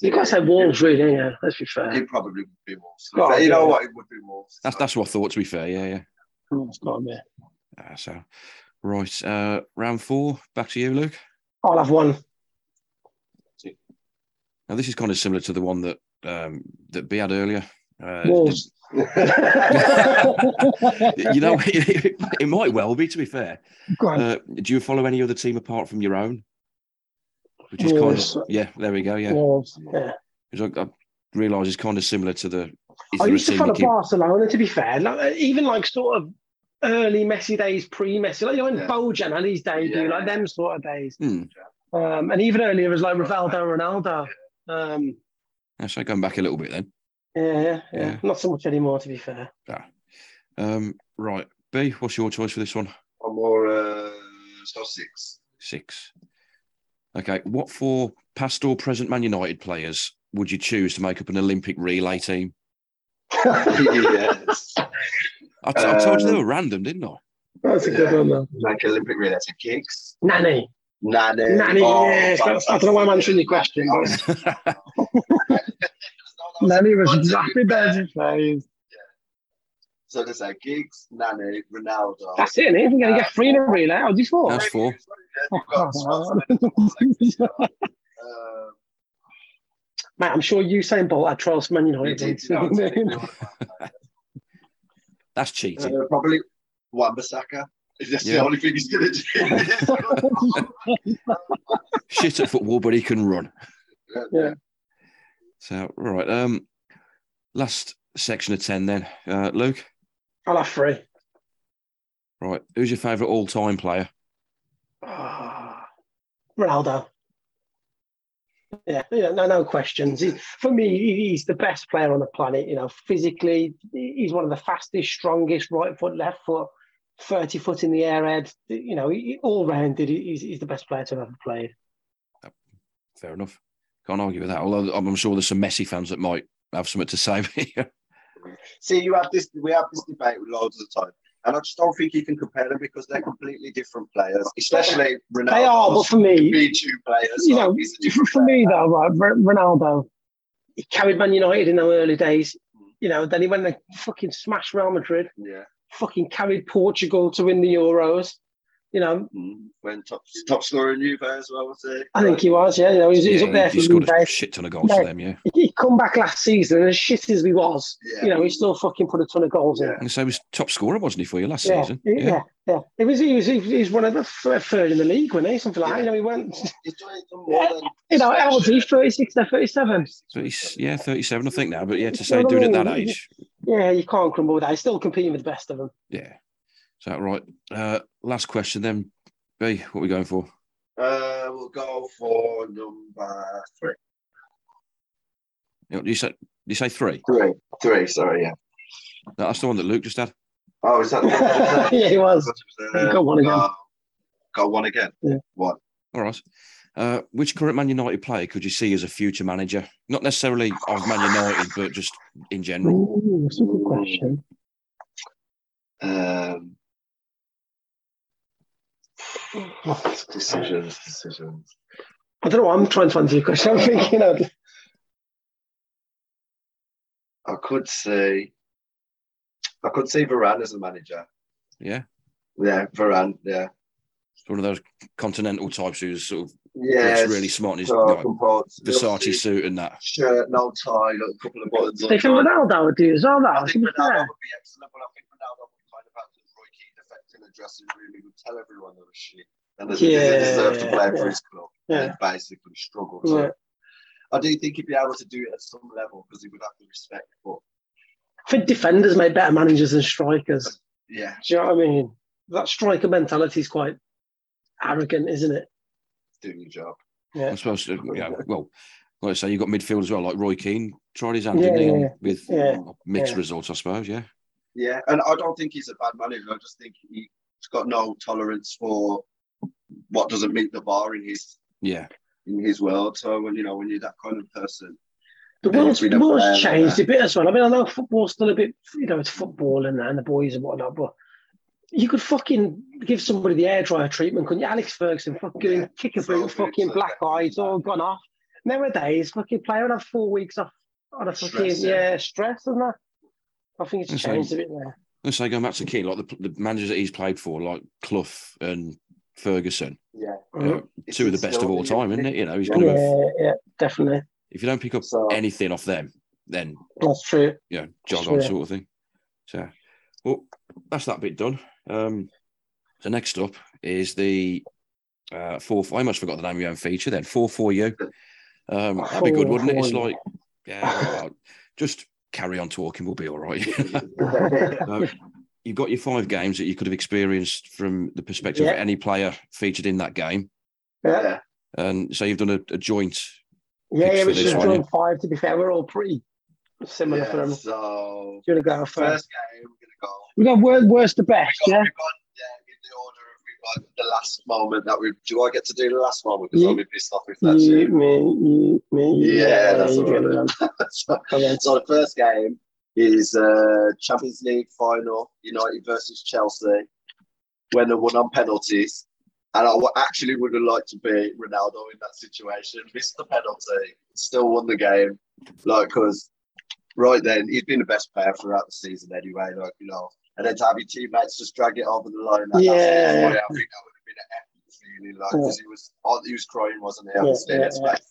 You can't say Wolves, really, yeah. Let's be fair. It probably would be Wolves. Oh, you know what? It would be Wolves. That's that's what I thought. To be fair, yeah, yeah. It's got to be. Uh, so, right, uh, round four. Back to you, Luke. I'll have one. Now this is kind of similar to the one that um, that B had earlier. Uh, Wolves. you know, it, it might well be. To be fair, uh, do you follow any other team apart from your own? Which is Wolves. kind of yeah. There we go. Yeah, Wolves. Yeah. I, I realise it's kind of similar to the. I used to follow Barcelona, to be fair. Like, even like sort of early Messi days, pre Messi, like you know, when Yeah. Bojan had his debut, Yeah. like them sort of days. Hmm. Um, and even earlier, it was like Rivaldo, Ronaldo. Um, Yeah, so going back a little bit then. Yeah, yeah, yeah, Yeah. Not so much anymore, to be fair. Um, right, B, what's your choice for this one? I'm more uh, so six. Six. Okay, what four past or present Man United players would you choose to make up an Olympic relay team? yes. I, t- I told you they Um, were random, didn't I? That's a good Yeah. one, though. Like Olympic relay to kicks. Nani. Nani. Nani, Oh, yes. that's- I don't know why I'm answering your question, but Nani was exactly better players. So there's like Giggs, Nani, Ronaldo. That's it, innit? We're going to get three in a relay. How'd four? That's four. Mate, I'm sure Usain Bolt had trials for Man United. did, you know, That's cheating. uh, probably Wan-Bissaka. Is that's Yeah. the only thing he's going to do? Shit at football, but he can run. Yeah. So, right. Um, last section of 10 then. Uh, Luke, I'll have three. right. Who's your favourite all time player? Ah, Ronaldo. Yeah, yeah, no, no questions. He, for me, he's the best player on the planet. You know, physically, he's one of the fastest, strongest, right foot, left foot, thirty foot in the air head. You know, he, all rounded. He's, he's the best player to have ever played. Fair enough. Can't argue with that. Although I'm sure there's some Messi fans that might have something to say. Here. See, you have this. We have this debate with loads of the time, and I just don't think you can compare them because they're completely different players. Especially Ronaldo. They are, but for me, B two players. you so know, for, different me though, right, Ronaldo, he carried Man United in the early days. You know, then he went and fucking smashed Real Madrid. Yeah. Fucking carried Portugal to win the Euros. You know, Mm. When top top scorer in Juve as well, was he? I think he was. Yeah, you know, he's, he's Yeah, up there he for scored me. a shit ton of goals Yeah. for them, yeah. He come back last season, and as shit as he was, Yeah. you know, he still fucking put a ton of goals in. And so he was top scorer, wasn't he, for you last Yeah, season? yeah, yeah, It was he was he was one of the th- third in the league, wasn't he? Something like that. You know, he went. He's doing more than You know, how old is he? 36 to 37. So he's, yeah, 37, I think now. But yeah, to say doing it that age, Yeah, you can't crumble with that. He's still competing with the best of them. yeah. Is that right? Uh, last question then. B, what are we going for? Uh, we'll go for number three. You, know, you, say, you say three? Three. Three, sorry, yeah. No, that's the one that Luke just had. Oh, is that the one? yeah, he was. Uh, Got one again. uh, got one again. Yeah. One. All right. Uh, which current Man United player could you see as a future manager? Not necessarily of Man United, but just in general. Ooh, that's a good question. Um, decisions, decisions. I don't know. I'm trying to answer your question. I'm thinking of. I could say, I could say Varane as a manager. Yeah. Yeah, Varane. Yeah, It's One of those continental types who's sort of yeah. looks really smart in his so like, composed. Versace suit and that. shirt, no tie, a couple of buttons. I think Ronaldo would do as well. That I think Ronaldo fair. would be excellent, but I think Ronaldo would kind of have the Roy Keane effect in the dressing room. He would tell everyone they were shit, and they Yeah, they deserve to play yeah. for his club. Yeah. and basically struggled. Yeah. I do think he'd be able to do it at some level because he would have the respect. But I think defenders make better managers than strikers. yeah, Do you know what I mean? That striker mentality is quite arrogant, isn't it? doing your job. Yeah. I suppose, uh, you know, well, like I say, you've got midfield as well, like Roy Keane tried his hand, Yeah, didn't he? yeah, yeah. With Yeah, mixed yeah. results, I suppose, yeah. Yeah, and I don't think he's a bad manager. I just think he's got no tolerance for what doesn't meet the bar in his Yeah. in his world. So when you know when you're that kind of person, The world's, the world's play like changed a bit as well. I mean, I know football's still a bit, you know, it's football and, and the boys and whatnot, but you could fucking give somebody the air dryer treatment, couldn't you? Alex Ferguson, fucking Yeah, kick a so boot, fucking good. black eyes, all gone off. Nowadays, fucking player would have four weeks off on a fucking, Stress, yeah. yeah. stress and that. I think it's That's changed a bit there. Let's say going back to Keane, like the, the managers that he's played for, like Clough and Ferguson, yeah, uh, two of the best of all time, isn't it? You know, he's Yeah, going to have, yeah, definitely. if you don't pick up So- anything off them, then, That's true. you know, jog on sort of thing. So, well, that's that bit done. Um, so next up is the uh, four. I almost forgot the name of your own feature then. Four for you. Um, that'd be good, wouldn't it? It's like, yeah, just carry on talking. We'll be all right. Uh, you've got your five games that you could have experienced from the perspective Yeah. of any player featured in that game, Yeah, yeah. and so you've done a, a joint. yeah, Picks yeah for which this one, five, to be fair. We're all pretty similar for them. So Do you want to go first? first game, we're gonna go. We got worst, worst to best, We got, yeah? we got, yeah, in the order of we got the last moment that we. Do I get to do the last moment? Because I'll be pissed off if that's You, me, me. you. Yeah, that's get it so, so the first game is uh, Champions League final, United versus Chelsea, when they won on penalties. And I actually would have liked to be Ronaldo in that situation. Missed the penalty, still won the game. Like, because right then he's been the best player throughout the season anyway. Like, you know, and then to have your teammates just drag it over the line. That, Yeah. that's why I think that would have been an epic feeling. Like, because he was, oh, he was crying, wasn't he? Yeah, Obviously, yeah, yeah. face.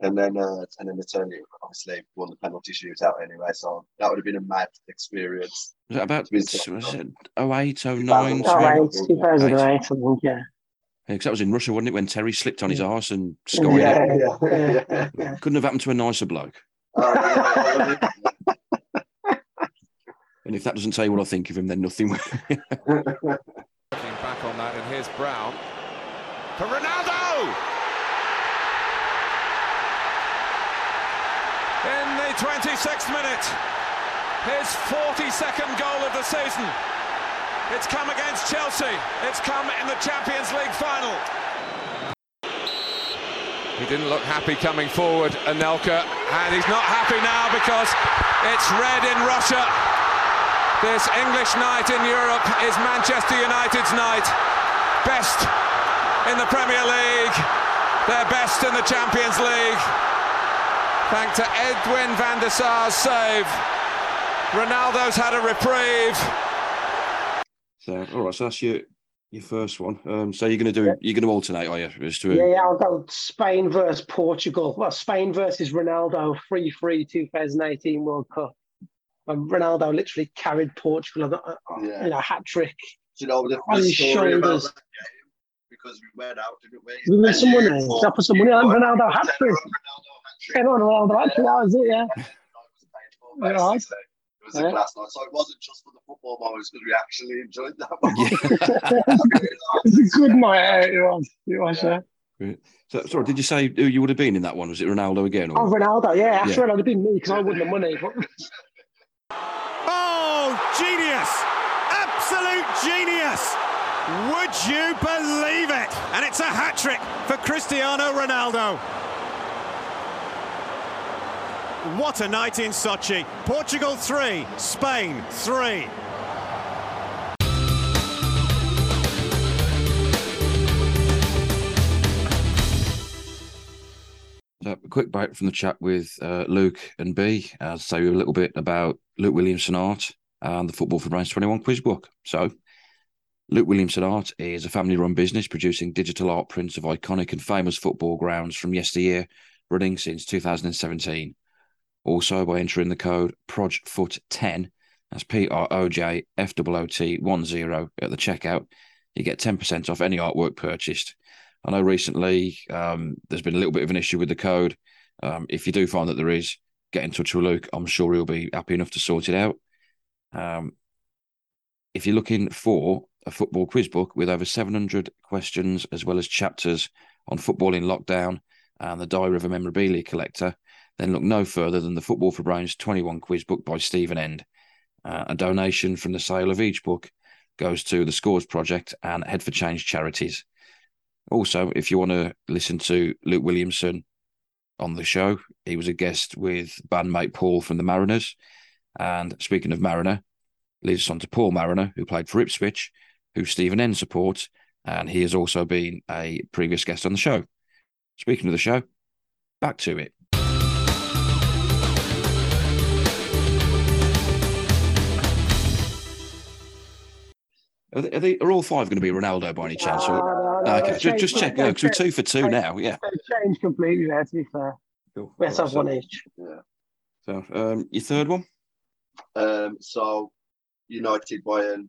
And then, uh, and then the Tony obviously won the penalty shootout anyway. So that would have been a mad experience. Was it about It's been was it 08, 09? Oh, Oh, Yeah, right, 2008, I think, yeah. because that was in Russia, wasn't it? When Terry slipped on his arse and scored it. Yeah, yeah, yeah, yeah. yeah. Couldn't have happened to a nicer bloke. Uh, yeah, And if that doesn't tell you what I think of him, then nothing. will. Looking back on that, and here's Brown for Ronaldo. In the 26th minute, his 42nd goal of the season. It's come against Chelsea. It's come in the Champions League final. He didn't look happy coming forward, Anelka, and he's not happy now because it's red in Russia. This English night in Europe is Manchester United's night. Best in the Premier League, their best in the Champions League. Thanks to Edwin van der Sar's save. Ronaldo's had a reprieve. so, all right, so that's your your first one. Um, so you're going to do you're going to alternate, are you? As to Yeah, yeah, I'll go Spain versus Portugal. Well, Spain versus Ronaldo, 3 3 2018 World Cup. And Ronaldo literally carried Portugal, on a- a- uh, uh, Yeah. you know, hat trick. Do you know the, On the his story about shoulders. that game? Because we went out, didn't we? We won some money. thought- Did I put some money on Ronaldo hat trick? Ronaldo hat-trick. Everyone Ronaldo, hat trick, that was it, yeah. It was It was a Yeah. class night. So it wasn't just for the football moments because we actually enjoyed that one. It was a good night out, it was. It was, yeah. so, sorry, did you say who you would have been in that one? Was it Ronaldo again? Oh, Ronaldo, yeah. After Yeah. it would have been me because I wouldn't have money. But genius! Absolute genius! Would you believe it? And it's a hat trick for Cristiano Ronaldo. What a night in Sochi. Portugal 3, Spain 3. So, a quick break from the chat with uh, Luke and B. Uh, to tell you a little bit about Luke Williamson Art and the Football for Brains 21 quiz book. So, Luke Williamson Art is a family run business producing digital art prints of iconic and famous football grounds from yesteryear, running since 2017. Also, by entering the code PROJFOOT10, that's P R O J F O O T 10 at the checkout, you get 10% off any artwork purchased. I know recently um, there's been a little bit of an issue with the code. Um, if you do find that there is, get in touch with Luke. I'm sure he'll be happy enough to sort it out. Um, if you're looking for a football quiz book with over 700 questions as well as chapters on football in lockdown and the Diary of a Memorabilia Collector, then look no further than the Football for Brains 21 quiz book by Stephen End. Uh, a donation from the sale of each book goes to the Scores Project and Head for Change charities. Also, if you want to listen to Luke Williamson on the show, he was a guest with bandmate Paul from the Mariners. And speaking of Mariner, leads us on to Paul Mariner, who played for Ipswich, who Stephen N supports, and he has also been a previous guest on the show. Speaking of the show, back to it. Are, they, are, they, are all five going to be Ronaldo by any chance? No, or... no, no, okay, they've just, just check. they've because we're two for two they've- now. Yeah. They've changed completely there, to be fair. Cool. Let's have so, one each. Yeah. So, um, your third one? Um, so United Bayern,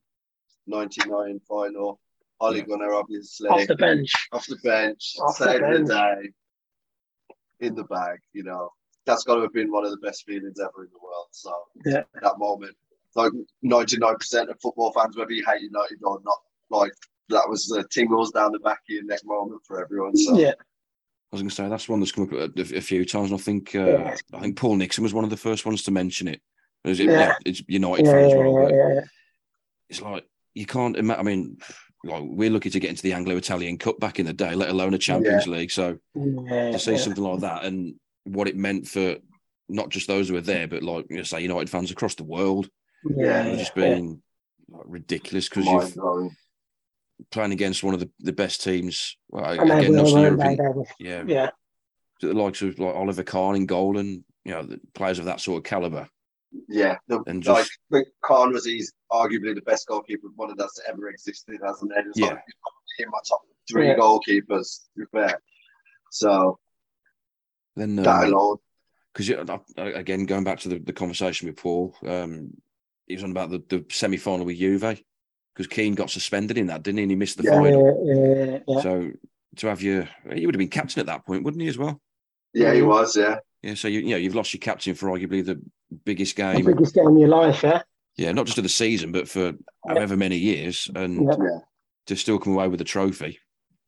99 final. Ole Yeah. Gunnar, obviously. Off the bench. Off the bench. Off the save the, day. In the bag, you know. That's got to have been one of the best feelings ever in the world. So, Yeah. that moment. Like 99% of football fans, whether you hate United or not, like that was the tingles down the back of your neck moment for everyone. So, Yeah. I was going to say that's one that's come up a, a few times. And I think uh, Yeah. I think Paul Nixon was one of the first ones to mention it. It Yeah. yeah. it's United Yeah, fans, yeah, well, yeah, it's like you can't. Ima- I mean, like we're lucky to get into the Anglo-Italian Cup back in the day, let alone a Champions League. So to see something like that and what it meant for not just those who were there, but like you know, say United fans across the world, Yeah, it's just been like, ridiculous because you're playing against one of the, the best teams. Well, And again, not European. Yeah, Yeah, the likes of like Oliver Kahn in goal and you know the players of that sort of caliber. Yeah, the, And like just- like Kahn was he's arguably the best goalkeeper one of that's ever existed, hasn't he? It's Yeah. like, in my top three Yeah. goalkeepers. To be fair, so Then that um, alone, because again going back to the, the conversation with Paul, um, he was on about the, the semi final with Juve because Keane got suspended in that, didn't he? And he missed the Yeah. final. yeah, yeah, yeah. So to have your, he would have been captain at that point, wouldn't he as well? yeah, he was. Yeah, Yeah. So you, you know you've lost your captain for arguably the biggest The game, biggest game of your life, yeah. yeah, not just of the season, but for however many years, and Yeah, yeah. to still come away with a trophy,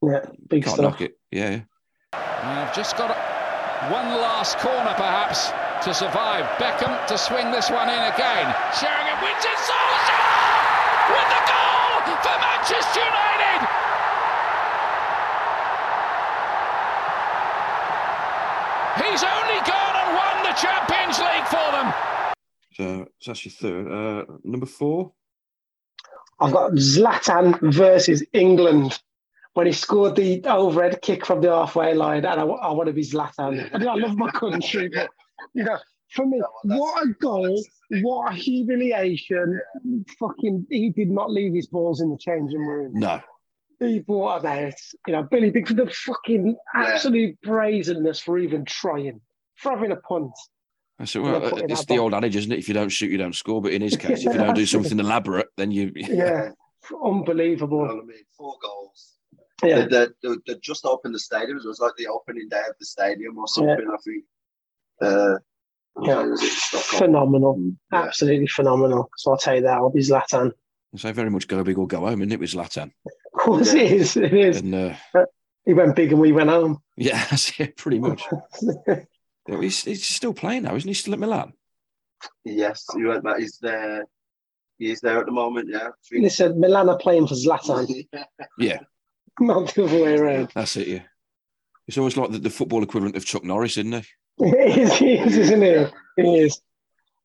yeah. Big can't stuff. knock it. Yeah. I've just got a, one last corner, perhaps, to survive. Beckham to swing this one in again. Sheringham wins it. Solskjaer with the goal for Manchester United. He's only gone and won the Champions League for them. So, so that's your third. Uh, number four. I've got Zlatan versus England when he scored the overhead kick from the halfway line, and I, want to be Zlatan. I, mean, I love my country, but you know, for me, what a goal! What a humiliation! Fucking, he did not leave his balls in the changing room. No. He brought them out. You know, Billy Big for the fucking Yeah. absolute brazenness for even trying, for having a punt. I said, well, put it's the there. old adage, isn't it? If you don't shoot, you don't score. But in his case, if you don't do something elaborate, then you. Yeah, you know unbelievable. what I mean? Four goals. Yeah, They, they, they, they just opened the stadium. It was like the opening day of the stadium or something. I think. Uh, Yeah. where was it? Stockholm. phenomenal. Yeah. Absolutely phenomenal. So I'll tell you that. I'll be Zlatan. I say very much go big or go home, and it was Zlatan. Of course it is. It is. And uh, He went big and we went home. yeah, pretty much. Yeah, he's, he's still playing now, isn't he? Still at Milan. Yes, you went back. He's there. He's there at the moment. Yeah. I Listen, Milan are playing for Zlatan, Yeah, not the other way around. that's it. Yeah, it's almost like the, the football equivalent of Chuck Norris, isn't he? It is, he is, isn't he? He is.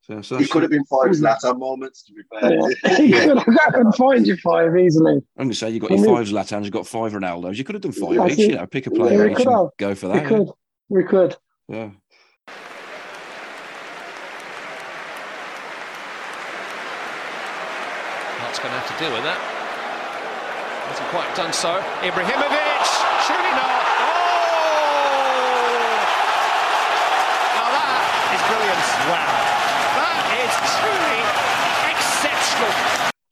So, so He could have been five mm. Zlatan moments, to be fair. Yeah. He could have I find you five easily. I'm going to say you've got your five Zlatans, you've got five Ronaldos. You could have done five That's each. it. You know, pick a player we each and have. go for that. We that. could. We could. Yeah. yeah. That's going to have to deal with that. Hasn't quite done so. Ibrahimovic, surely not. Oh! Now that is brilliant. Wow. That is truly exceptional.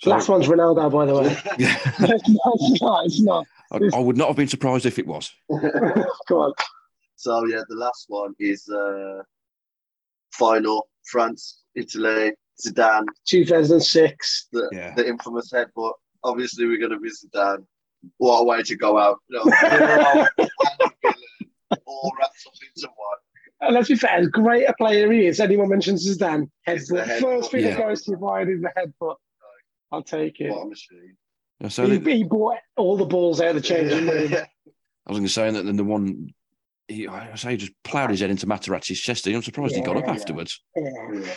So, Last one's Ronaldo, by the way. yeah. it's not. It's not. I, I would not have been surprised if it was. Go on. So yeah, the last one is uh, final France, Italy, Zidane, 2006. the, Yeah. the infamous head. But obviously, we're going to be Zidane. What a way to go out! You know, hero and villain, all wrapped up into one. And let's be fair, as great a player he is, anyone mentions Zidane, It's the headbutt. headbutt, First thing yeah. that goes to your mind is the headbutt. I'll take it. What a machine! Yeah, So He, the- he bought all the balls out of the changing room. Yeah. I was going to say that then the one, he, I say, he just ploughed his head into Materazzi's chest. I'm surprised he got up Yeah. afterwards. Yeah.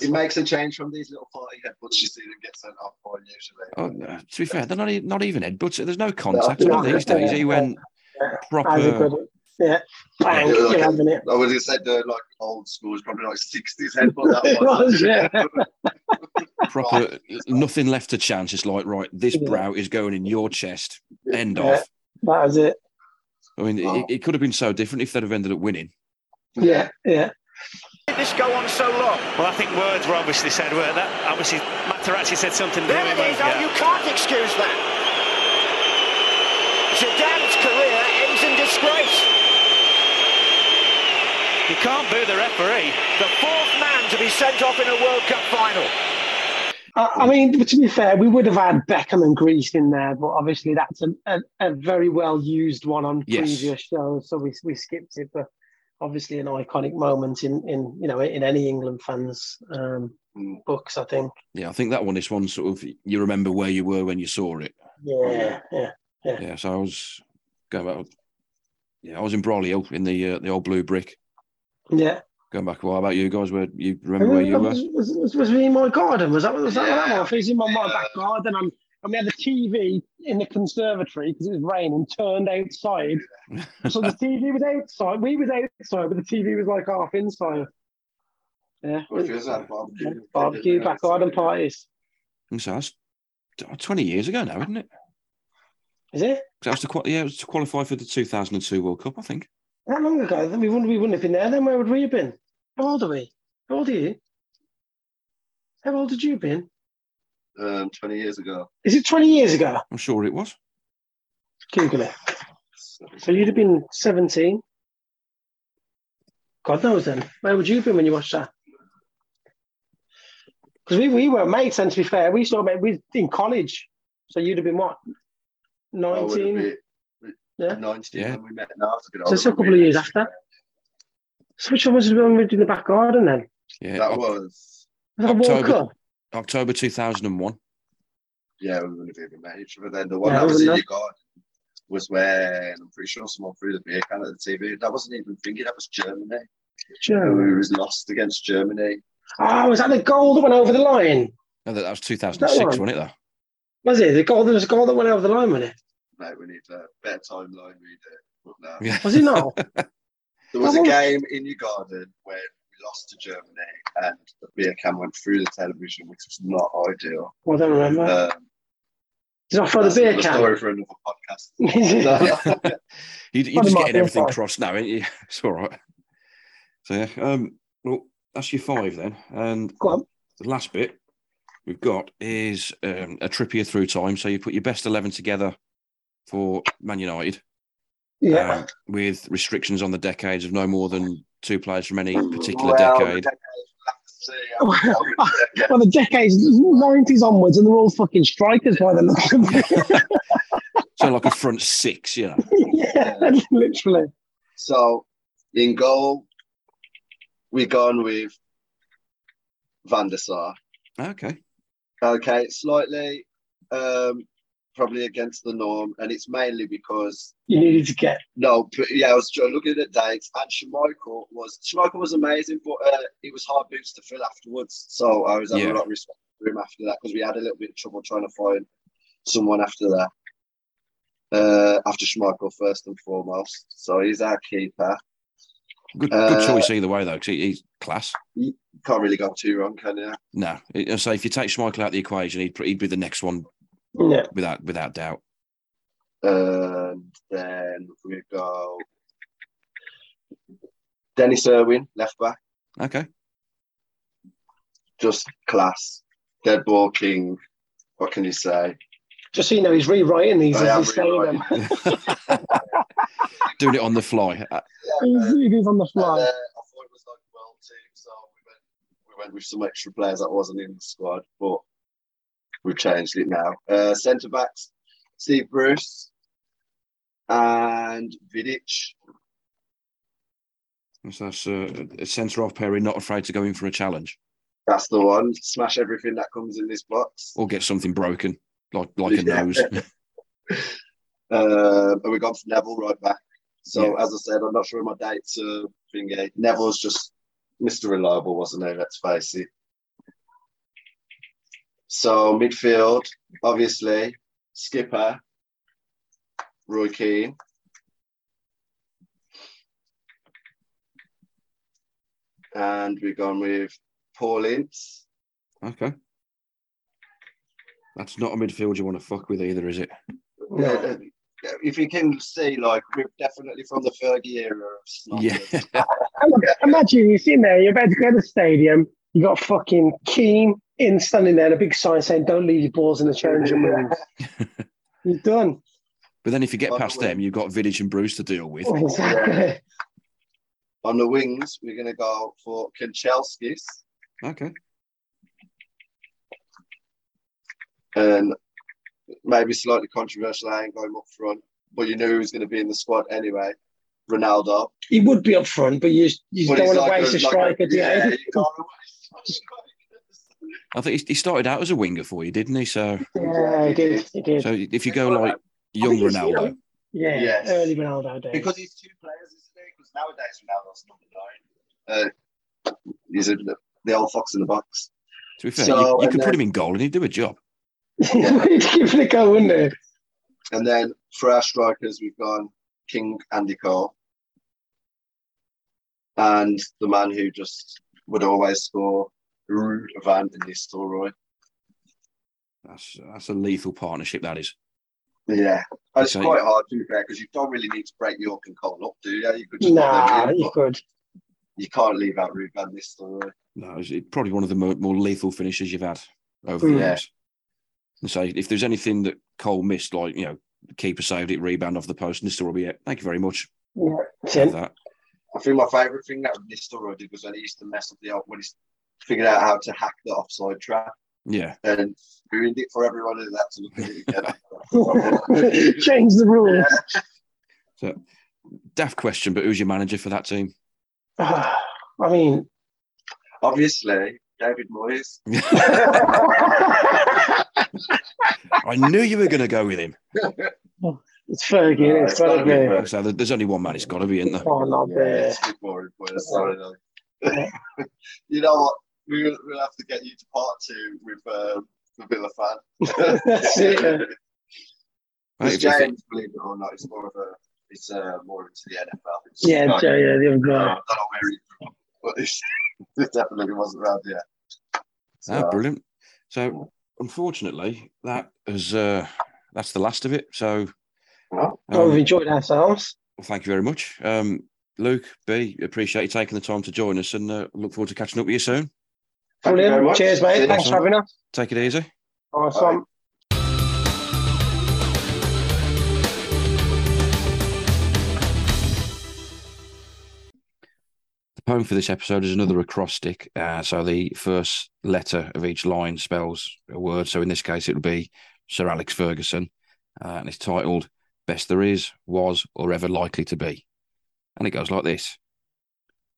Yeah. It makes a change from these little party headbutts you see them get sent off on usually. Oh, uh, to be fair, they're not, not even headbutts. There's no contact no, on these days. He went As a proper. yeah, bang, Yeah, like you're having it. I would have said the like old school is probably like sixties headbutt. That It was, was, yeah. proper nothing left to chance. It's like, right, this Yeah. brow is going in your chest. End Yeah. off. That was it. I mean, Wow. it, it could have been so different if they'd have ended up winning. Yeah, yeah. Did this go on so long? Well, I think words were obviously said, weren't that? Obviously, Materazzi said something to There him. it. Oh, yeah. you can't excuse that. Zidane's career ends in disgrace. You can't boo the referee. The fourth man to be sent off in a World Cup final. I, I mean, to be fair, we would have had Beckham and Greece in there, but obviously that's a, a, a very well used one on Yes. previous shows, so we, we skipped it. But obviously, an iconic moment in, in you know in any England fans' um, Mm. books, I think. Yeah, I think that one, this one, sort of, you remember where you were when you saw it. Yeah, yeah. Yeah, Yeah. so I was going back. Yeah, I was in Braulio in the uh, the old blue brick. Yeah. Going back a while. About you guys? Where you remember where you were? was, was, was, was me in my garden? Was that was that Yeah. that one? Facing my, my back garden, and, and we had the TV in the conservatory because it was raining, turned outside. so the TV was outside. We was outside, but the TV was like half inside. Yeah, What feels like barbecue? barbecue, back garden parties. And so that's twenty years ago now, isn't it? Is it 'Cause That was to yeah, it was to qualify for the 2002 World Cup, I think. that long ago? Then we wouldn't we wouldn't have been there. Then where would we have been? How old are we? How old are you? How old had you been? Um, twenty years ago. Is it twenty years ago? I'm sure it was. Google it. So you'd have been 17. God knows then. Where would you have been when you watched that? Because we, we were mates, and to be fair, we saw mate, we in college. So you'd have been what? I would have 19? been Yeah. nineteen Yeah. when we met. Now I was a So it's a couple of years after. So which one was when we did in the back garden then? Yeah, That was Was that World October. Cup? October 2001. yeah, we wouldn't have even met each other then. The one Yeah, that was in wouldn't your garden was when I'm pretty sure someone threw the beer can at the TV. That wasn't even thinking. That was Germany. Germany. We was lost against Germany. Oh, was that the goal that went over the line? No, that, that was 2006, one? wasn't it? Though. Was it the goal? There was a goal that went over the line, wasn't it? Mate, we need a better timeline. We do. No. Yeah. Was it not? There was a game in your garden where we lost to Germany and the beer can went through the television, which was not ideal. I don't remember. Um, Did I throw the that's beer another can? story for another podcast. you, you're just getting everything five. crossed now, ain't you? It's all right. So, yeah. Um, well, that's your five then. And Go on. the last bit we've got is um, a Trippier through time. So you put your best 11 together for Man United Yeah. um, with restrictions on the decades of no more than two players from any particular Well, decade. the we'll have to see how we go with the decade. Well, the decades, 90s onwards, and they're all fucking strikers by the look of it. So, like a front six, you know. yeah, literally. So in goal, we gone with Van der Sar. Okay. Okay, slightly um, probably against the norm, and it's mainly because You needed to get. no, but yeah, I was trying- looking at dates, and Schmeichel was Schmeichel was amazing, but uh, it was hard boots to fill afterwards. So I was having Yeah. a lot of respect for him after that because we had a little bit of trouble trying to find someone after that. Uh, after Schmeichel first and foremost, so he's our keeper. Good, good Uh, choice either way, though, because he, he's class. Can't really go too wrong, can you? No, So if you take Schmeichel out of the equation, he'd, he'd be the next one Yeah. without without doubt. And then we go Dennis Irwin, left back, Okay. just class, dead ball king. What can you say? Just so you know, he's rewriting these I as he's saying them. Doing it on the fly. Uh, He's- on the And, fly. uh, I thought it was like a world team, so we went, we went with some extra players that wasn't in the squad, but we've changed it now. Uh, Centre backs, Steve Bruce and Vidic. So that's uh, a centre off pairing, not afraid to go in for a challenge That's the one. Smash everything that comes in this box. or get something broken, like like a Yeah. nose. Uh, and we got Neville right back. So as I said, I'm not sure my dates are thingy. Neville's just Mr. Reliable, wasn't he? Let's face it. So midfield, obviously, skipper, Roy Keane. And we've gone with Paul Ince. okay. That's not a midfield you want to fuck with either, is it? Uh, if you can see, like, we're definitely from the Fergie era of snobbers. Yeah. Imagine you're sitting there, you're about to go to the stadium, you got fucking Keane in standing there, and a big sign saying, Don't leave your balls in the changing room. You're done. But then if you get By the past them, you've got Vidic and Bruce to deal with. Oh, exactly. On the wings, we're going to go for Kanchelskis Okay. and maybe slightly controversial. I ain't going up front, but you knew he was going to be in the squad anyway. Ronaldo. He would be up front, but you, you But don't want to like waste a, like striker, do yeah, you? you can't waste a I think he he started out as a winger for you, didn't he? So, Yeah, he did. He did. so if you go like young think he's, you Ronaldo, know, yeah, Yes. early Ronaldo days. because he's two players, isn't he? Because nowadays Ronaldo's number nine. Uh, he's a, the old fox in the box. to be fair, So, you, you and could put him in goal and he'd do a job. He'd give it a go, wouldn't he? And then for our strikers, we've gone King Andy Cole. And the man who just would always score, Ruud Van Nistelrooy. That's that's a lethal partnership. That is. Yeah, it's Okay. quite hard to be fair because you don't really need to break Yorke and Cole up, do you? You could just Nah, them in, you could. you can't leave out Ruud Van Nistelrooy. No, it's probably one of the more, more lethal finishes you've had over the hmm. years. And so if there's anything that Cole missed, like you know, the keeper saved it, rebound off the post, and this will be it. Thank you very much. Yeah, that's that. I think my favourite thing that Nistelrooy did was when he used to mess up the when he figured out how to hack the offside trap Yeah. and ruined it for everyone who had to look at it again. Change the rules. So, daft question, but who's your manager for that team? I mean, Obviously, David Moyes. I knew you were going to go with him. it's Fergie, Uh, it's it's got gotta be be. Fergie. So there's only one man. It's got to be in there. Oh, not Yeah, there. it's a boring, sorry, though. you know what? We will, we'll have to get you to part two with um, the Villa fan. That's it, yeah. Right, Because if you think- James, believe it or not, it's more of a, it's uh, more into the NFL. It's Yeah, like, Joe, yeah, the other uh, I don't know where he's from, but it definitely wasn't around yet. So, Ah, brilliant. So unfortunately, that is uh, that's the last of it. So well, Oh, we've um, enjoyed ourselves. well, thank you very much, um, Luke B. Appreciate you taking the time to join us, and uh, look forward to catching up with you soon. Thank you very Brilliant. much. Cheers, mate. See Thanks for having us. Take it easy. Awesome. Bye. one. The poem for this episode is another acrostic. Uh, so the first letter of each line spells a word. So in this case, it would be Sir Alex Ferguson, uh, and it's titled "Best There Is, Was, or Ever Likely to Be," and it goes like this: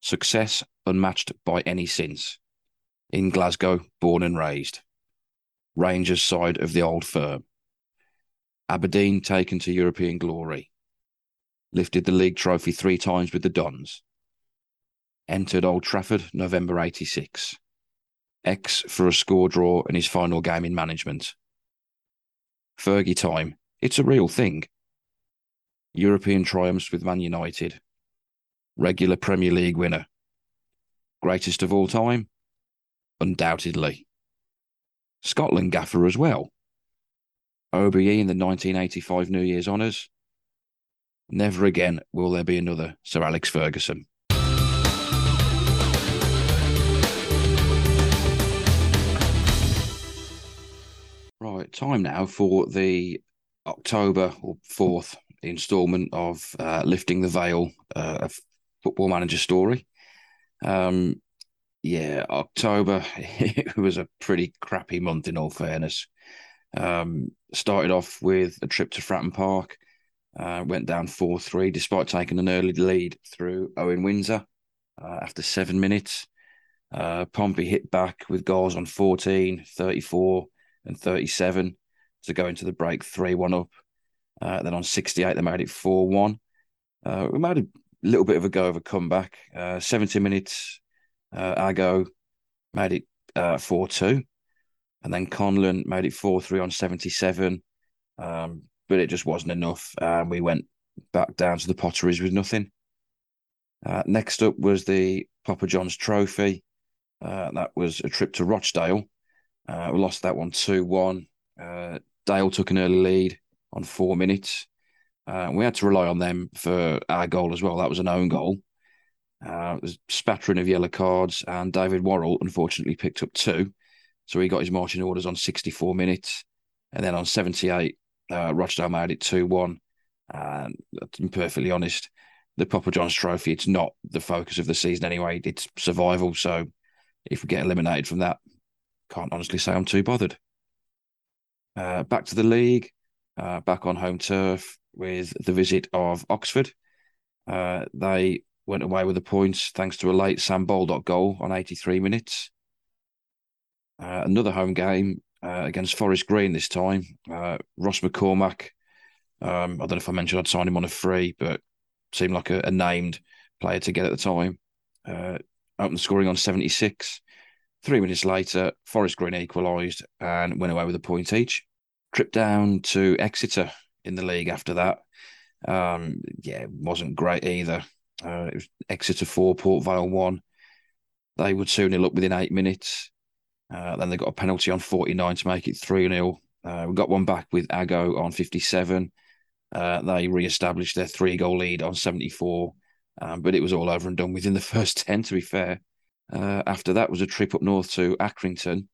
Success unmatched by any since. In Glasgow, born and raised. Rangers side of the old firm. Aberdeen taken to European glory. Lifted the league trophy three times with the Dons entered Old Trafford November 86. X for a score draw in his final game in management. Fergie time, it's a real thing. European triumphs with Man United. Regular Premier League winner. Greatest of all time? Undoubtedly. Scotland gaffer as well. OBE in the 1985 New Year's honours. Never again will there be another Sir Alex Ferguson. Right, time now for the October or fourth instalment of uh, Lifting the Veil, uh, a football manager story. Um, yeah, October, it was a pretty crappy month in all fairness. Um, started off with a trip to Fratton Park, uh, went down 4 3 despite taking an early lead through Owen Windsor uh, after seven minutes. Uh, Pompey hit back with goals on 14, 34, and 37 to go into the break 3 1 up. Uh, then on 68, they made it 4 1. Uh, we made a little bit of a go of a comeback. Uh, 70 minutes, uh, Ago made it uh, 4 2. And then Conlon made it 4 3 on 77. Um, but it just wasn't enough. And we went back down to the potteries with nothing. Uh, next up was the Papa John's Trophy. Uh, that was a trip to Rochdale. Uh, we lost that one 2 1. Uh, Dale took an early lead on four minutes. We had to rely on them for our goal as well. That was an own goal. Uh, was spattering of yellow cards, and David Worrall unfortunately picked up two. So he got his marching orders on 64 minutes. And then on 78, uh, Rochdale made it 2 1. And be perfectly honest, the Papa John's Trophy, it's not the focus of the season anyway. It's survival. So if we get eliminated from that, can't honestly say I'm too bothered. Uh, back to the league, uh, back on home turf with the visit of Oxford. Uh, they went away with the points thanks to a late Sam Baldock goal on 83 minutes. Uh, another home game uh, against Forest Green this time. Uh, Ross McCormack. Um, I don't know if I mentioned I'd signed him on a free, but seemed like a, a named player to get at the time. Uh, opened scoring on 76. Three minutes later, Forest Green equalised and went away with a point each. Trip down to Exeter in the league after that. Um, yeah, wasn't great either. Uh, it was Exeter 4, Port Vale 1. They would 2 nil up within eight minutes. Uh, then they got a penalty on 49 to make it 3 0. Uh, we got one back with Ago on 57. Uh, they re established their three goal lead on 74, um, but it was all over and done within the first 10, to be fair. Uh, after that was a trip up north to Accrington.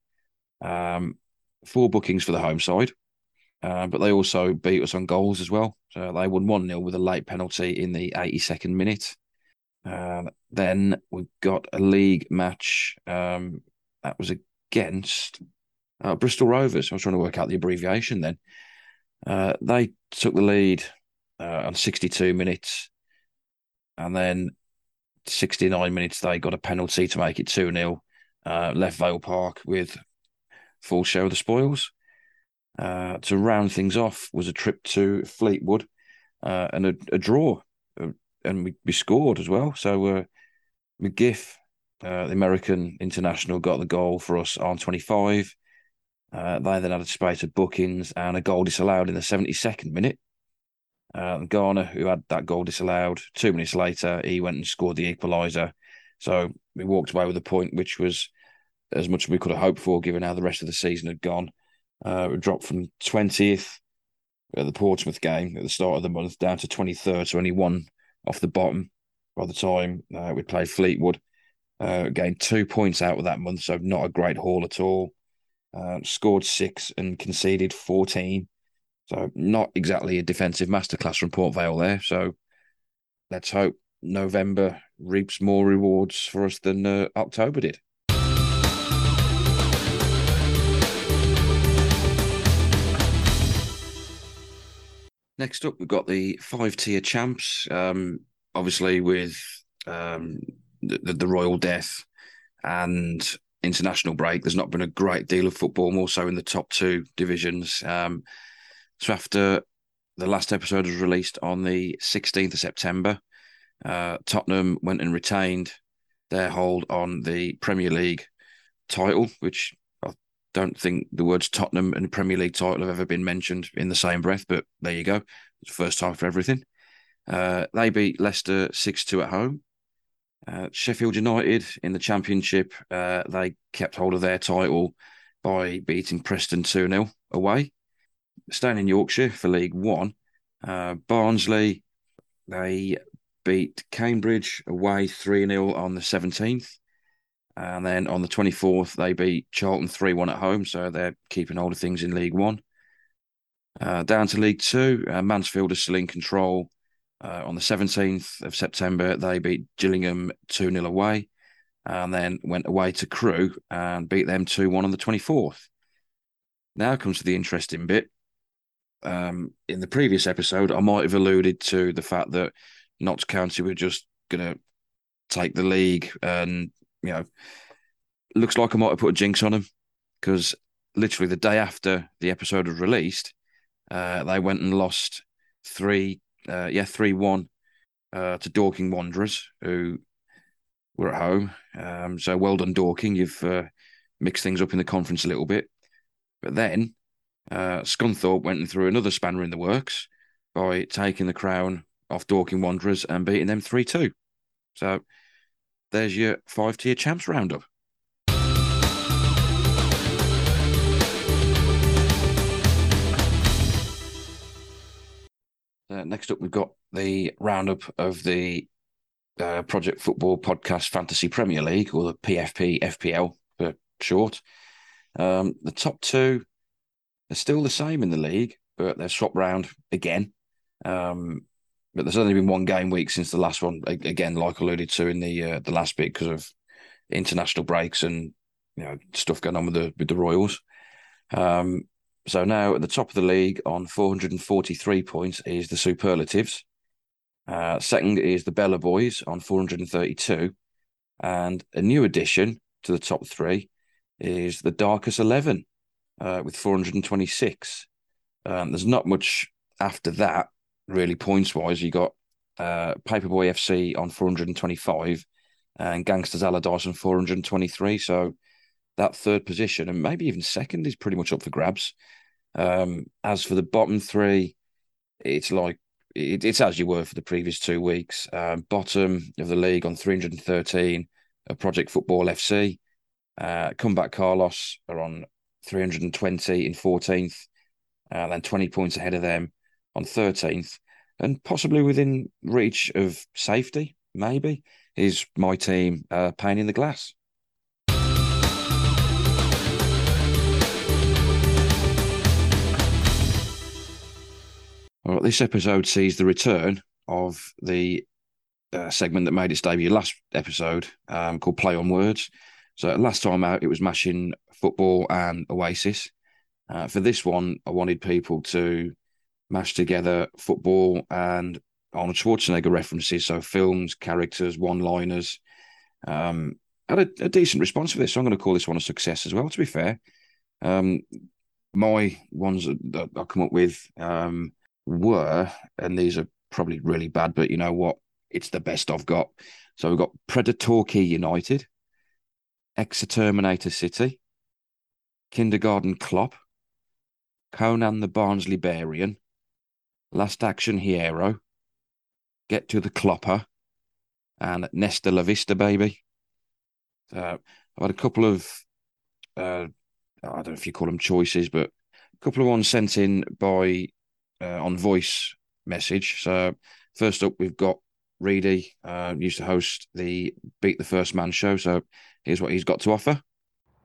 Um, four bookings for the home side, uh, but they also beat us on goals as well. So they won 1 0 with a late penalty in the 82nd minute. Uh, then we got a league match um, that was against uh, Bristol Rovers. I was trying to work out the abbreviation then. Uh, they took the lead uh, on 62 minutes. And then 69 minutes, they got a penalty to make it 2 0. Uh, left Vale Park with full share of the spoils. Uh, to round things off was a trip to Fleetwood uh, and a, a draw, uh, and we, we scored as well. So uh, McGiff, uh, the American international, got the goal for us on 25. Uh, they then had a spate of bookings and a goal disallowed in the 72nd minute. Uh, Garner, who had that goal disallowed, two minutes later, he went and scored the equaliser. So we walked away with a point, which was as much as we could have hoped for, given how the rest of the season had gone. Uh, we dropped from 20th at the Portsmouth game at the start of the month down to 23rd, so only one off the bottom by the time uh, we played Fleetwood. Uh, gained two points out of that month, so not a great haul at all. Uh, scored six and conceded 14. So not exactly a defensive masterclass from Port Vale there. So let's hope November reaps more rewards for us than uh, October did. Next up, we've got the five tier champs. Um, obviously, with um, the, the royal death and international break, there's not been a great deal of football, more so in the top two divisions. Um, so after the last episode was released on the 16th of September, uh, Tottenham went and retained their hold on the Premier League title, which don't think the words Tottenham and Premier League title have ever been mentioned in the same breath, but there you go. First time for everything. Uh, they beat Leicester 6 2 at home. Uh, Sheffield United in the Championship, uh, they kept hold of their title by beating Preston 2 0 away. Staying in Yorkshire for League One, uh, Barnsley, they beat Cambridge away 3 0 on the 17th. And then on the 24th, they beat Charlton 3 1 at home. So they're keeping hold of things in League One. Uh, down to League Two, uh, Mansfield are still in control. Uh, on the 17th of September, they beat Gillingham 2 0 away and then went away to Crewe and beat them 2 1 on the 24th. Now comes to the interesting bit. Um, in the previous episode, I might have alluded to the fact that Notts County were just going to take the league, and you know, looks like I might have put a jinx on them because literally the day after the episode was released, uh, they went and lost three, uh, yeah, three one uh, to Dorking Wanderers, who were at home. Um, so well done, Dorking. You've uh, mixed things up in the conference a little bit, but then uh, Scunthorpe went and threw another spanner in the works by taking the crown off Dorking Wanderers and beating them 3 2. So there's your five tier champs roundup. Uh, next up, we've got the roundup of the uh, Project Football Podcast Fantasy Premier League, or the PFP FPL for short. Um, the top two they're still the same in the league, but they've swapped round again. Um, but there's only been one game week since the last one. Again, like alluded to in the uh, the last bit, because of international breaks and you know stuff going on with the with the Royals. Um, so now at the top of the league on 443 points is the Superlatives. Uh, second is the Bella Boys on 432, and a new addition to the top three is the Darkest Eleven uh, with 426. Um, there's not much after that, really, points wise. You got uh, Paperboy FC on 425 and Gangsters Allardyce on 423. So that third position and maybe even second is pretty much up for grabs. Um, as for the bottom three, it's like it, it's as you were for the previous two weeks. Um, bottom of the league on 313, a Project Football FC. Uh, Comeback Carlos are on 320 in 14th, uh, then 20 points ahead of them on 13th, and possibly within reach of safety, maybe, is my team uh, Pain in the Glass. Well, this episode sees the return of the uh, segment that made its debut last episode um, called Play on Words. So last time out, it was mashing football and Oasis. Uh, for this one, I wanted people to mash together football and Arnold Schwarzenegger references, so films, characters, one-liners. Um, had a, a, decent response for this, so I'm going to call this one a success as well. To be fair, um, my ones that I come up with um, were, and these are probably really bad, but you know what? It's the best I've got. So we've got Predator Key United, Exterminator City, Kindergarten Klopp, Conan the Barnsley Barian, Last Action Hero, Get to the Clopper, and Nesta La Vista Baby. I've had a couple of, uh, I don't know if you call them choices, but a couple of ones sent in by uh, on voice message. So first up, we've got Reedy, uh, used to host the Beat the First Man show. So here's what he's got to offer.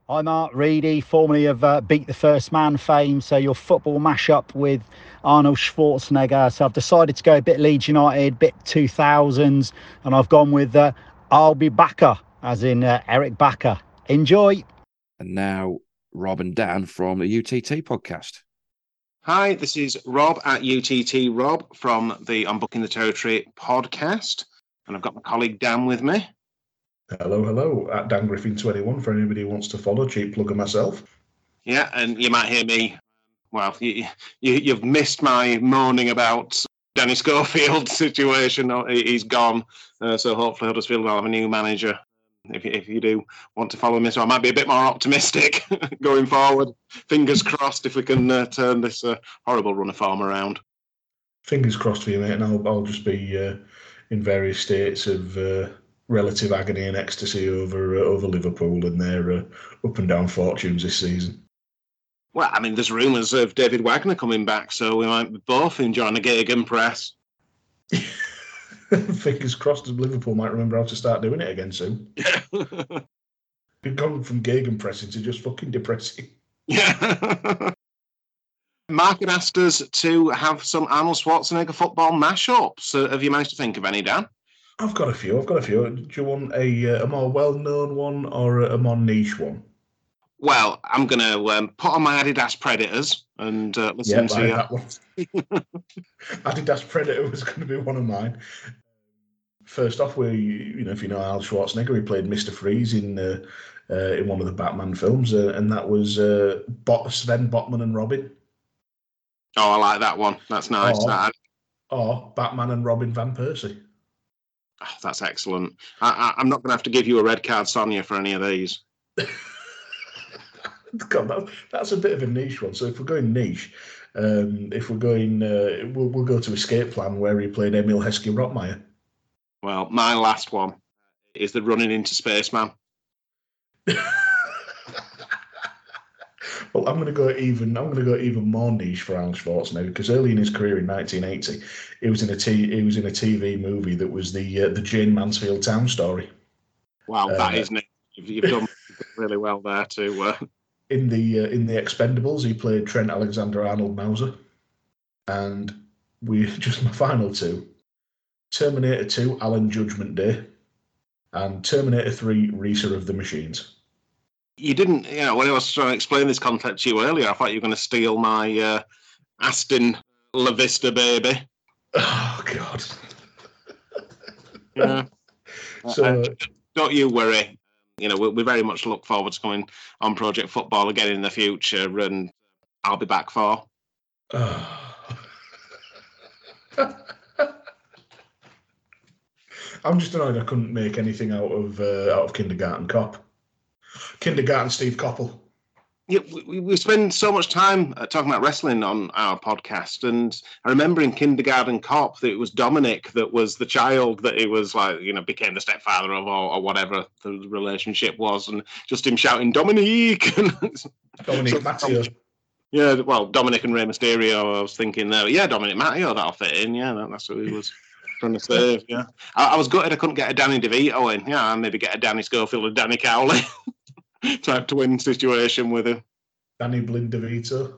Hi, Mark Reedy, formerly of uh, Beat the First Man fame. So, your football mashup with Arnold Schwarzenegger. So, I've decided to go a bit Leeds United, bit 2000s, and I've gone with uh, I'll be Bakke, as in uh, Eirik Bakke. Enjoy. And now, Rob and Dan from the UTT podcast. Hi, this is Rob at UTT Rob from the Unbooking the Territory podcast. And I've got my colleague Dan with me. Hello, hello, at Dan Griffin 21 for anybody who wants to follow. Cheap plugger myself. Yeah, and you might hear me. Well, you, you, have missed my moaning about Danny Schofield situation. Oh, he's gone, uh, so hopefully Huddersfield will have a new manager. If, if you do want to follow me, so I might be a bit more optimistic going forward. Fingers crossed if we can uh, turn this uh, horrible run of form around. Fingers crossed for you, mate, and I'll, I'll just be uh, in various states of uh, relative agony and ecstasy over uh, over Liverpool and their up and down fortunes this season. Well, I mean, there's rumours of David Wagner coming back, so we might be both enjoying a gegenpress. Fingers crossed, as Liverpool might remember how to start doing it again soon. We've gone from gegenpressing to just fucking depressing. Yeah. Mark had asked us to have some Arnold Schwarzenegger football mashups. Uh, have you managed to think of any, Dan? I've got a few. I've got a few. Do you want a, uh, a more well-known one or a more niche one? Well, I'm going to um, put on my Adidas Predators and uh, listen yeah, to that one. Adidas Predator was going to be one of mine. First off, we, you know, if you know Al Schwarzenegger, he played Mister Freeze in uh, uh, in one of the Batman films, uh, and that was uh, Bot- Sven Botman and Robin. Oh, I like that one. That's nice. Or, that. or Batman and Robin Van Persie. Oh, that's excellent. I, am not going to have to give you a red card, Sonia, for any of these. God, that, that's a bit of a niche one. So if we're going niche, um, if we're going, uh, we'll, we'll go to Escape Plan where he played Emile Heskey Rottmayer. Well, my last one is the running into Spaceman. well, I'm going to go even. I'm going to go even more niche for Arnold Schwarzenegger because early in his career in 1980, he was in a t- he was in a TV movie that was the uh, the Jayne Mansfield Town Story. Wow, uh, that is niche. You've done really well there too. Uh, in the uh, in the Expendables, he played Trent Alexander Arnold Mauser, and we just my final two: Terminator Two, Alan Judgment Day, and Terminator Three, Reeser of the Machines. You didn't, you know, when I was trying to explain this concept to you earlier, I thought you were going to steal my uh, Aston La Vista baby. Oh God. yeah. So uh, don't you worry you know, we, we very much look forward to coming on Project Football again in the future, and I'll be back for. I'm just annoyed I couldn't make anything out of uh, out of Kindergarten Cop. Kindergarten Steve Coppell yeah, we, we spend so much time uh, talking about wrestling on our podcast, and I remember in Kindergarten Cop that it was Dominic that was the child that he was like, you know, became the stepfather of, or, or whatever the relationship was, and just him shouting Dominique, Dominic Matteo. Yeah, well, Dominic and Rey Mysterio. I was thinking there, yeah, Dominic Matteo, that'll fit in. Yeah, that, that's what he was trying to say. Yeah, I, I, was gutted I couldn't get a Danny DeVito in. Yeah, maybe get a Danny Schofield or Danny Cowley. type to win situation with him. Danny Blind DeVito.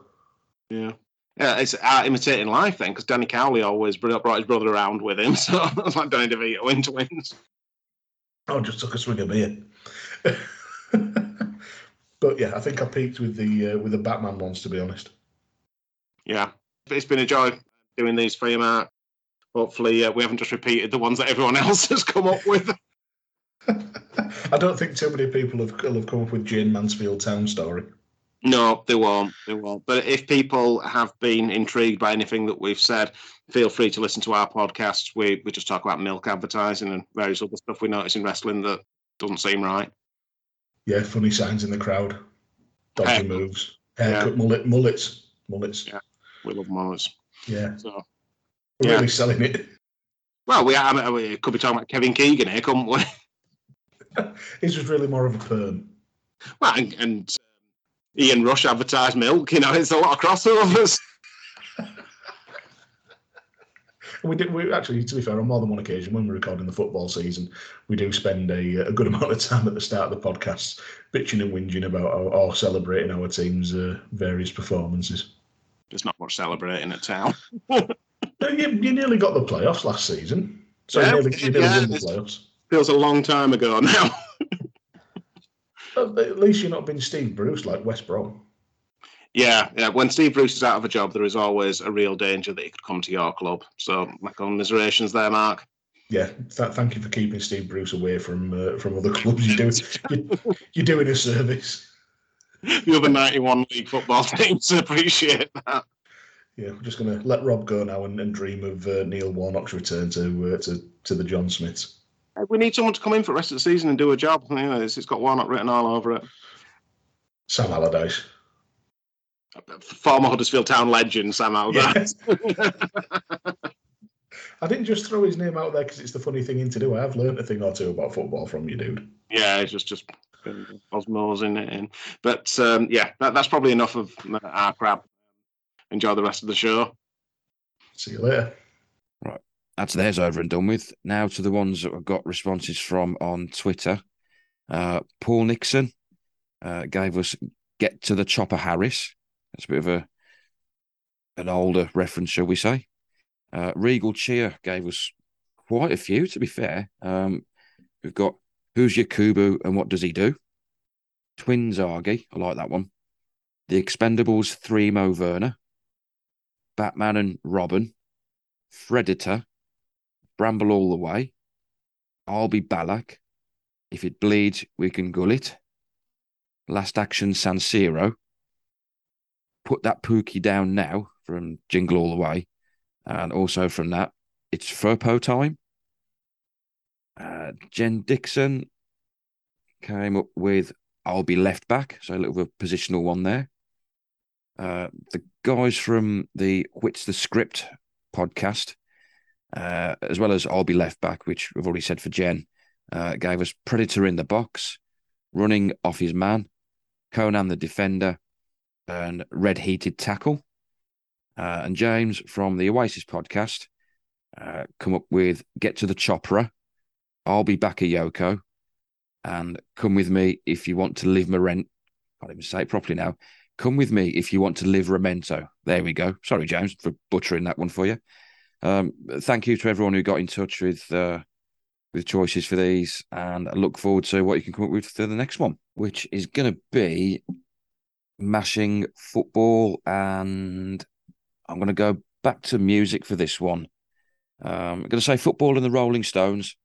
Yeah. Yeah, it's imitating life then, because Danny Cowley always brought his brother around with him. So it's like Danny DeVito into wins. Oh, just took a swig of beer. but yeah, I think I peaked with the uh, with the Batman ones, to be honest. Yeah, it's been a joy doing these for you, Mark. Hopefully, uh, we haven't just repeated the ones that everyone else has come up with. I don't think too many people have, have come up with Jayne Mansfield Town Story. No, they won't. They won't. But if people have been intrigued by anything that we've said, feel free to listen to our podcasts. We we just talk about milk advertising and various other stuff we notice in wrestling that doesn't seem right. Yeah, funny signs in the crowd, dodgy moves, haircut, yeah. mullet, mullets, mullets. Yeah, we love mullets. Yeah. So, we're yeah. really selling it. Well, we, I mean, we could be talking about Kevin Keegan here, couldn't we? He's just really more of a perm. Well, and, and Ian Rush advertised milk. You know, it's a lot of crossovers. we did. We actually, to be fair, on more than one occasion when we're recording the football season, we do spend a, a good amount of time at the start of the podcast bitching and whinging about or, or celebrating our team's uh, various performances. There's not much celebrating at town. you, you, nearly got the playoffs last season, so yeah, you nearly, you nearly yeah, won the playoffs feels a long time ago now. at least you're not been Steve Bruce like West Brom. Yeah, yeah. When Steve Bruce is out of a job, there is always a real danger that he could come to your club. So, my commiserations there, Mark. Yeah, th- thank you for keeping Steve Bruce away from uh, from other clubs. You're doing you're, you're doing a service. The other 91 league football teams appreciate that. Yeah, we're just going to let Rob go now and, and dream of uh, Neil Warnock's return to uh, to to the John Smiths we need someone to come in for the rest of the season and do a job. You know, it's, it's got Warnock written all over it. Sam Allardyce. Former Huddersfield Town legend, Sam Allardyce. Yes. I didn't just throw his name out there because it's the funny thing to do. I have learned a thing or two about football from you, dude. Yeah, it's just just osmosing it in. But um, yeah, that, that's probably enough of our crap. Enjoy the rest of the show. See you later that's theirs over and done with. Now to the ones that I've got responses from on Twitter. Uh, Paul Nixon uh, gave us "Get to the Chopper Harris." That's a bit of a an older reference, shall we say. Uh, Regal Cheer gave us quite a few, to be fair. Um, we've got Who's Your Kubu and What Does He Do? Twins Argy, I like that one. The Expendables 3 Mo Werner. Batman and Robin. Predator. Bramble All the Way. I'll Be Ballack. If it bleeds, we can Gullit. Last Action San Siro. Put that Pukki down now from Jingle All the Way. And also from that, it's Firpo time. Uh, Jen Dixon came up with I'll be left back, so a little bit of positional one there. Uh, the guys from the What's the Script podcast, uh, as well as I'll be left back, which we've already said for Jen, uh, gave us Predator in the box, running off his man, Conan the Defender, and Red Heated Tackle. Uh, and James from the Oasis podcast uh, come up with Get to the Chopra, I'll be back at Yoko, and come with me if you want to live Morent. Can't even say it properly now. Come with me if you want to live Memento. There we go. Sorry, James, for butchering that one for you. Um, thank you to everyone who got in touch with uh, with choices for these, and I look forward to what you can come up with for the next one, which is going to be mashing football, and I'm going to go back to music for this one. Um, I'm going to say football and the Rolling Stones.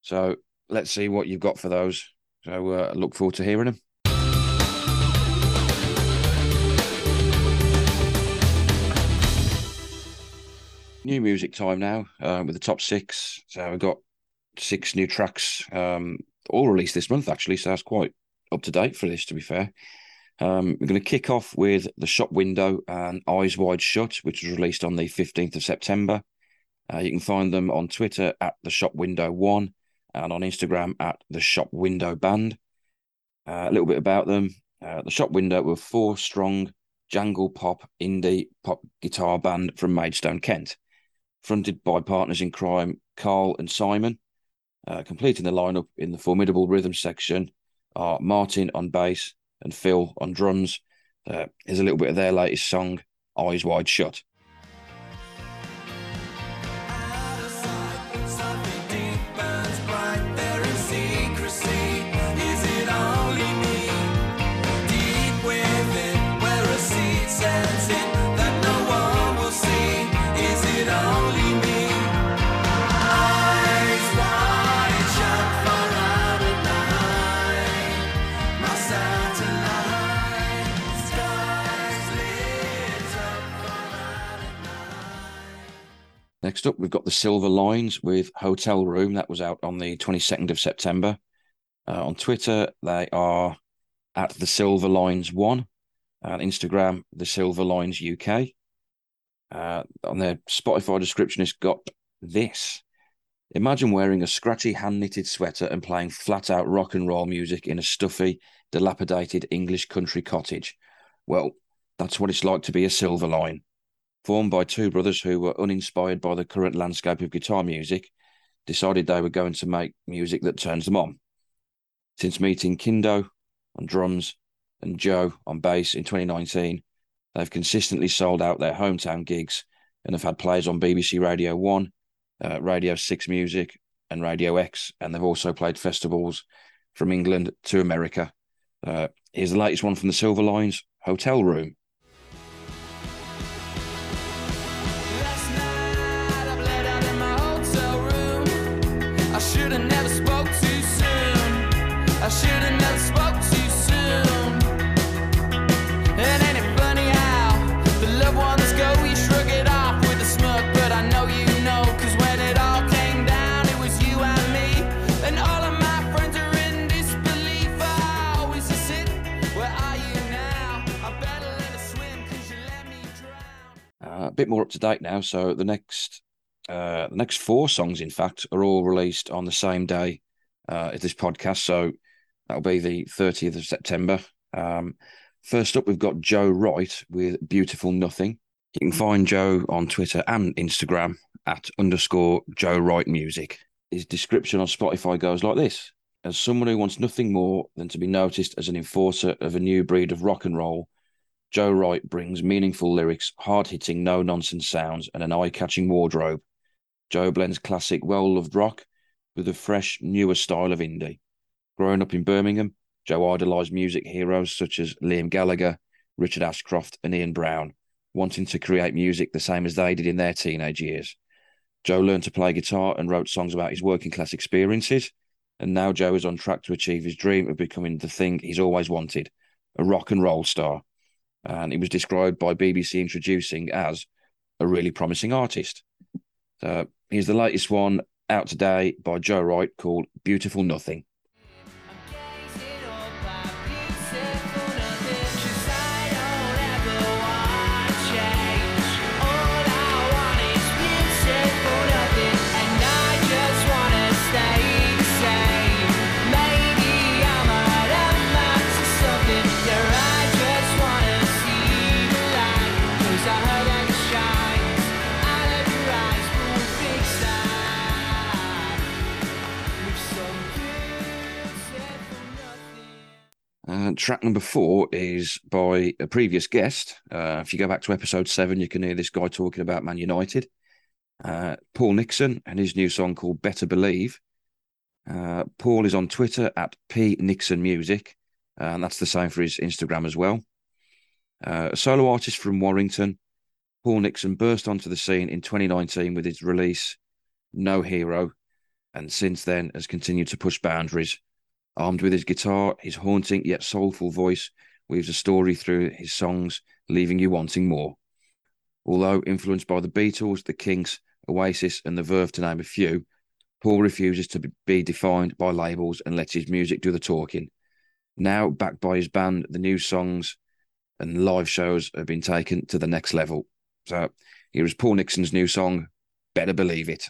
So let's see what you've got for those. So uh, I look forward to hearing them. New music time now uh, with the top six. So we've got six new tracks, um, all released this month actually. So that's quite up to date for this, to be fair. Um, we're going to kick off with the shop window and Eyes Wide Shut, which was released on the 15th of September. Uh, you can find them on Twitter at the shop window one and on Instagram at the shop window band. Uh, a little bit about them. Uh, the shop window were four strong jangle pop indie pop guitar band from Maidstone, Kent fronted by partners in crime Carl and Simon. Uh, completing the lineup in the formidable rhythm section are Martin on bass and Phil on drums. Uh, here's a little bit of their latest song, Eyes Wide Shut. Next up, we've got the Silver Lines with Hotel Room. That was out on the 22nd of September. Uh, on Twitter, they are at the Silver Lines One, and Instagram, the Silver Lines UK. Uh, on their Spotify description, it's got this. Imagine wearing a scratchy hand knitted sweater and playing flat out rock and roll music in a stuffy, dilapidated English country cottage. Well, that's what it's like to be a Silver Line formed by two brothers who were uninspired by the current landscape of guitar music, decided they were going to make music that turns them on. Since meeting Kindo on drums and Joe on bass in 2019, they've consistently sold out their hometown gigs and have had plays on BBC Radio 1, uh, Radio 6 Music, and Radio X. And they've also played festivals from England to America. Uh, here's the latest one from the Silver Lines Hotel Room. A bit more up to date now. So the next uh, the next four songs, in fact, are all released on the same day uh, as this podcast. So that'll be the 30th of September. Um, first up, we've got Joe Wright with Beautiful Nothing. You can find Joe on Twitter and Instagram at underscore Joe Wright Music. His description on Spotify goes like this As someone who wants nothing more than to be noticed as an enforcer of a new breed of rock and roll, Joe Wright brings meaningful lyrics, hard hitting, no nonsense sounds, and an eye catching wardrobe. Joe blends classic, well loved rock with a fresh, newer style of indie. Growing up in Birmingham, Joe idolised music heroes such as Liam Gallagher, Richard Ashcroft, and Ian Brown, wanting to create music the same as they did in their teenage years. Joe learned to play guitar and wrote songs about his working class experiences. And now Joe is on track to achieve his dream of becoming the thing he's always wanted a rock and roll star. And he was described by BBC Introducing as a really promising artist. So here's the latest one out today by Joe Wright called Beautiful Nothing. Uh, track number four is by a previous guest. Uh, if you go back to episode seven, you can hear this guy talking about Man United. Uh, Paul Nixon and his new song called Better Believe. Uh, Paul is on Twitter at P Nixon Music, and that's the same for his Instagram as well. Uh, a solo artist from Warrington, Paul Nixon burst onto the scene in 2019 with his release No Hero, and since then has continued to push boundaries Armed with his guitar, his haunting yet soulful voice weaves a story through his songs, leaving you wanting more. Although influenced by the Beatles, the Kinks, Oasis, and the Verve, to name a few, Paul refuses to be defined by labels and lets his music do the talking. Now, backed by his band, the new songs and live shows have been taken to the next level. So, here is Paul Nixon's new song, Better Believe It.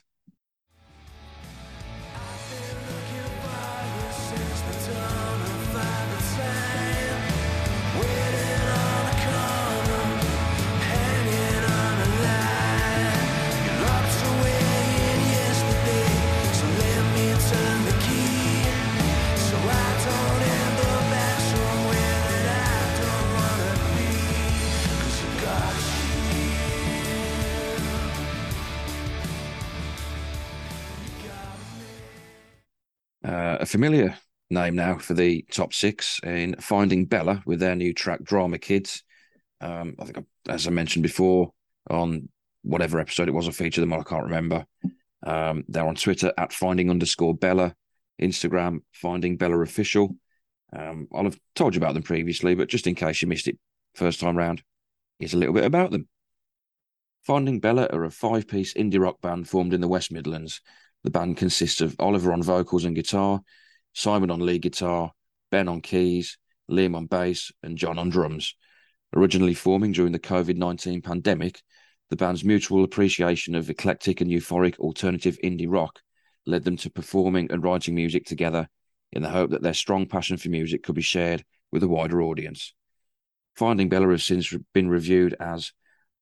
Familiar name now for the top six in Finding Bella with their new track Drama Kids. Um, I think, as I mentioned before, on whatever episode it was, I featured them. I can't remember. Um, they're on Twitter at Finding underscore Bella, Instagram Finding Bella Official. Um, I'll have told you about them previously, but just in case you missed it first time round, here's a little bit about them. Finding Bella are a five piece indie rock band formed in the West Midlands the band consists of Oliver on vocals and guitar, Simon on lead guitar, Ben on keys, Liam on bass, and John on drums. Originally forming during the COVID 19 pandemic, the band's mutual appreciation of eclectic and euphoric alternative indie rock led them to performing and writing music together in the hope that their strong passion for music could be shared with a wider audience. Finding Bella has since been reviewed as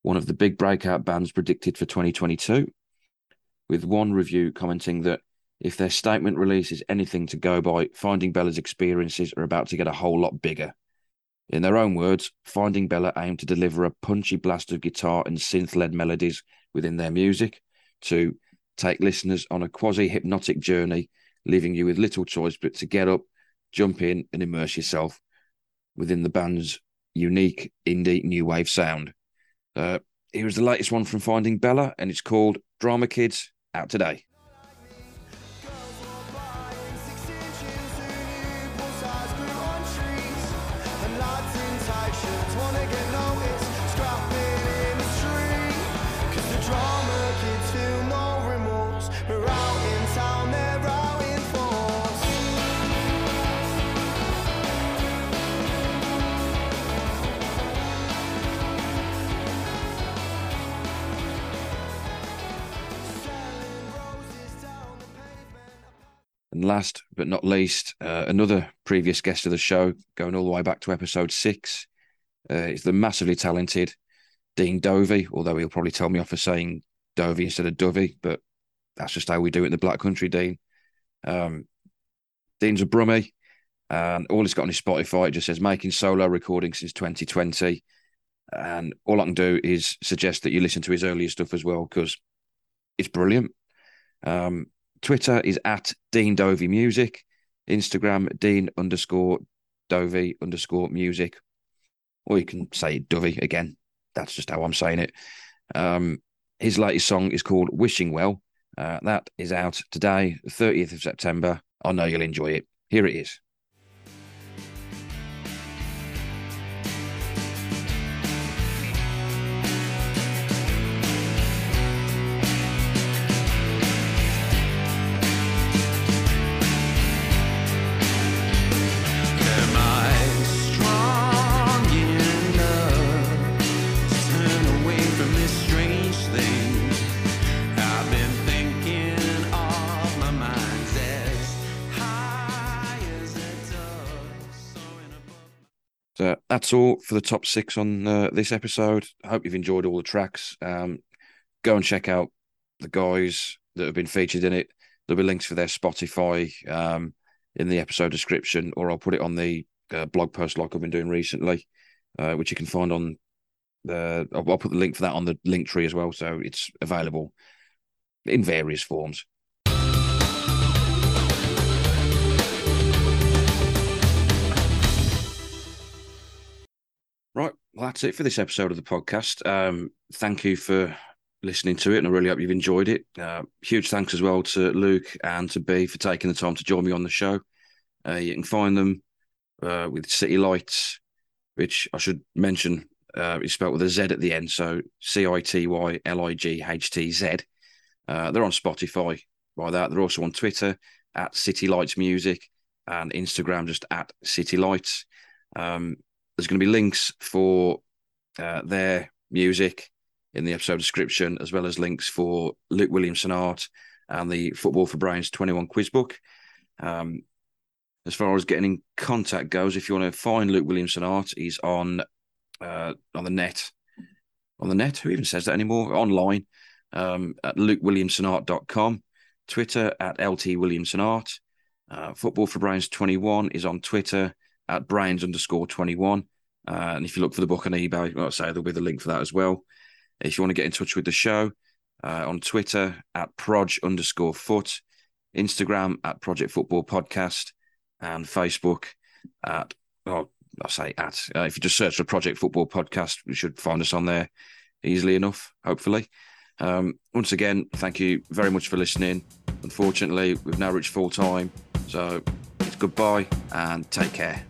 one of the big breakout bands predicted for 2022 with one review commenting that if their statement release is anything to go by, Finding Bella's experiences are about to get a whole lot bigger. In their own words, Finding Bella aim to deliver a punchy blast of guitar and synth led melodies within their music, to take listeners on a quasi hypnotic journey, leaving you with little choice but to get up, jump in, and immerse yourself within the band's unique indie new wave sound. Uh, here's the latest one from Finding Bella, and it's called Drama Kids out today. And last but not least, uh, another previous guest of the show, going all the way back to episode six, uh, is the massively talented Dean Dovey, although he'll probably tell me off for saying Dovey instead of Dovey, but that's just how we do it in the Black Country, Dean. Um, Dean's a brummie, and all he's got on his Spotify it just says making solo recording since 2020. And all I can do is suggest that you listen to his earlier stuff as well because it's brilliant. Um, Twitter is at Dean Dovey Music, Instagram Dean underscore Dovey underscore music, or you can say Dovey again. That's just how I'm saying it. Um, his latest song is called Wishing Well. Uh, that is out today, 30th of September. I know you'll enjoy it. Here it is. That's all for the top six on uh, this episode. I hope you've enjoyed all the tracks. Um, go and check out the guys that have been featured in it. There'll be links for their Spotify um, in the episode description, or I'll put it on the uh, blog post like I've been doing recently, uh, which you can find on the. I'll, I'll put the link for that on the link tree as well, so it's available in various forms. Right. Well, that's it for this episode of the podcast. Um, thank you for listening to it, and I really hope you've enjoyed it. Uh, huge thanks as well to Luke and to B for taking the time to join me on the show. Uh, you can find them uh, with City Lights, which I should mention uh, is spelled with a Z at the end. So C I T Y L I G H T Z. Uh, they're on Spotify by that. They're also on Twitter at City Lightz Music and Instagram just at City Lightz. Um, there's going to be links for uh, their music in the episode description, as well as links for Luke Williamson art and the Football for Brains 21 quiz book. Um, as far as getting in contact goes, if you want to find Luke Williamson art, he's on uh, on the net. On the net, who even says that anymore? Online um, at lukewilliamsonart.com, Twitter at LT Williamson Art. Uh, Football for Brains 21 is on Twitter at brains underscore 21. Uh, and if you look for the book on eBay, I say, there'll be the link for that as well. If you want to get in touch with the show uh, on Twitter at proj underscore foot, Instagram at Project Football Podcast, and Facebook at, oh, I'll say at, uh, if you just search for Project Football Podcast, you should find us on there easily enough, hopefully. Um, once again, thank you very much for listening. Unfortunately, we've now reached full time. So it's goodbye and take care.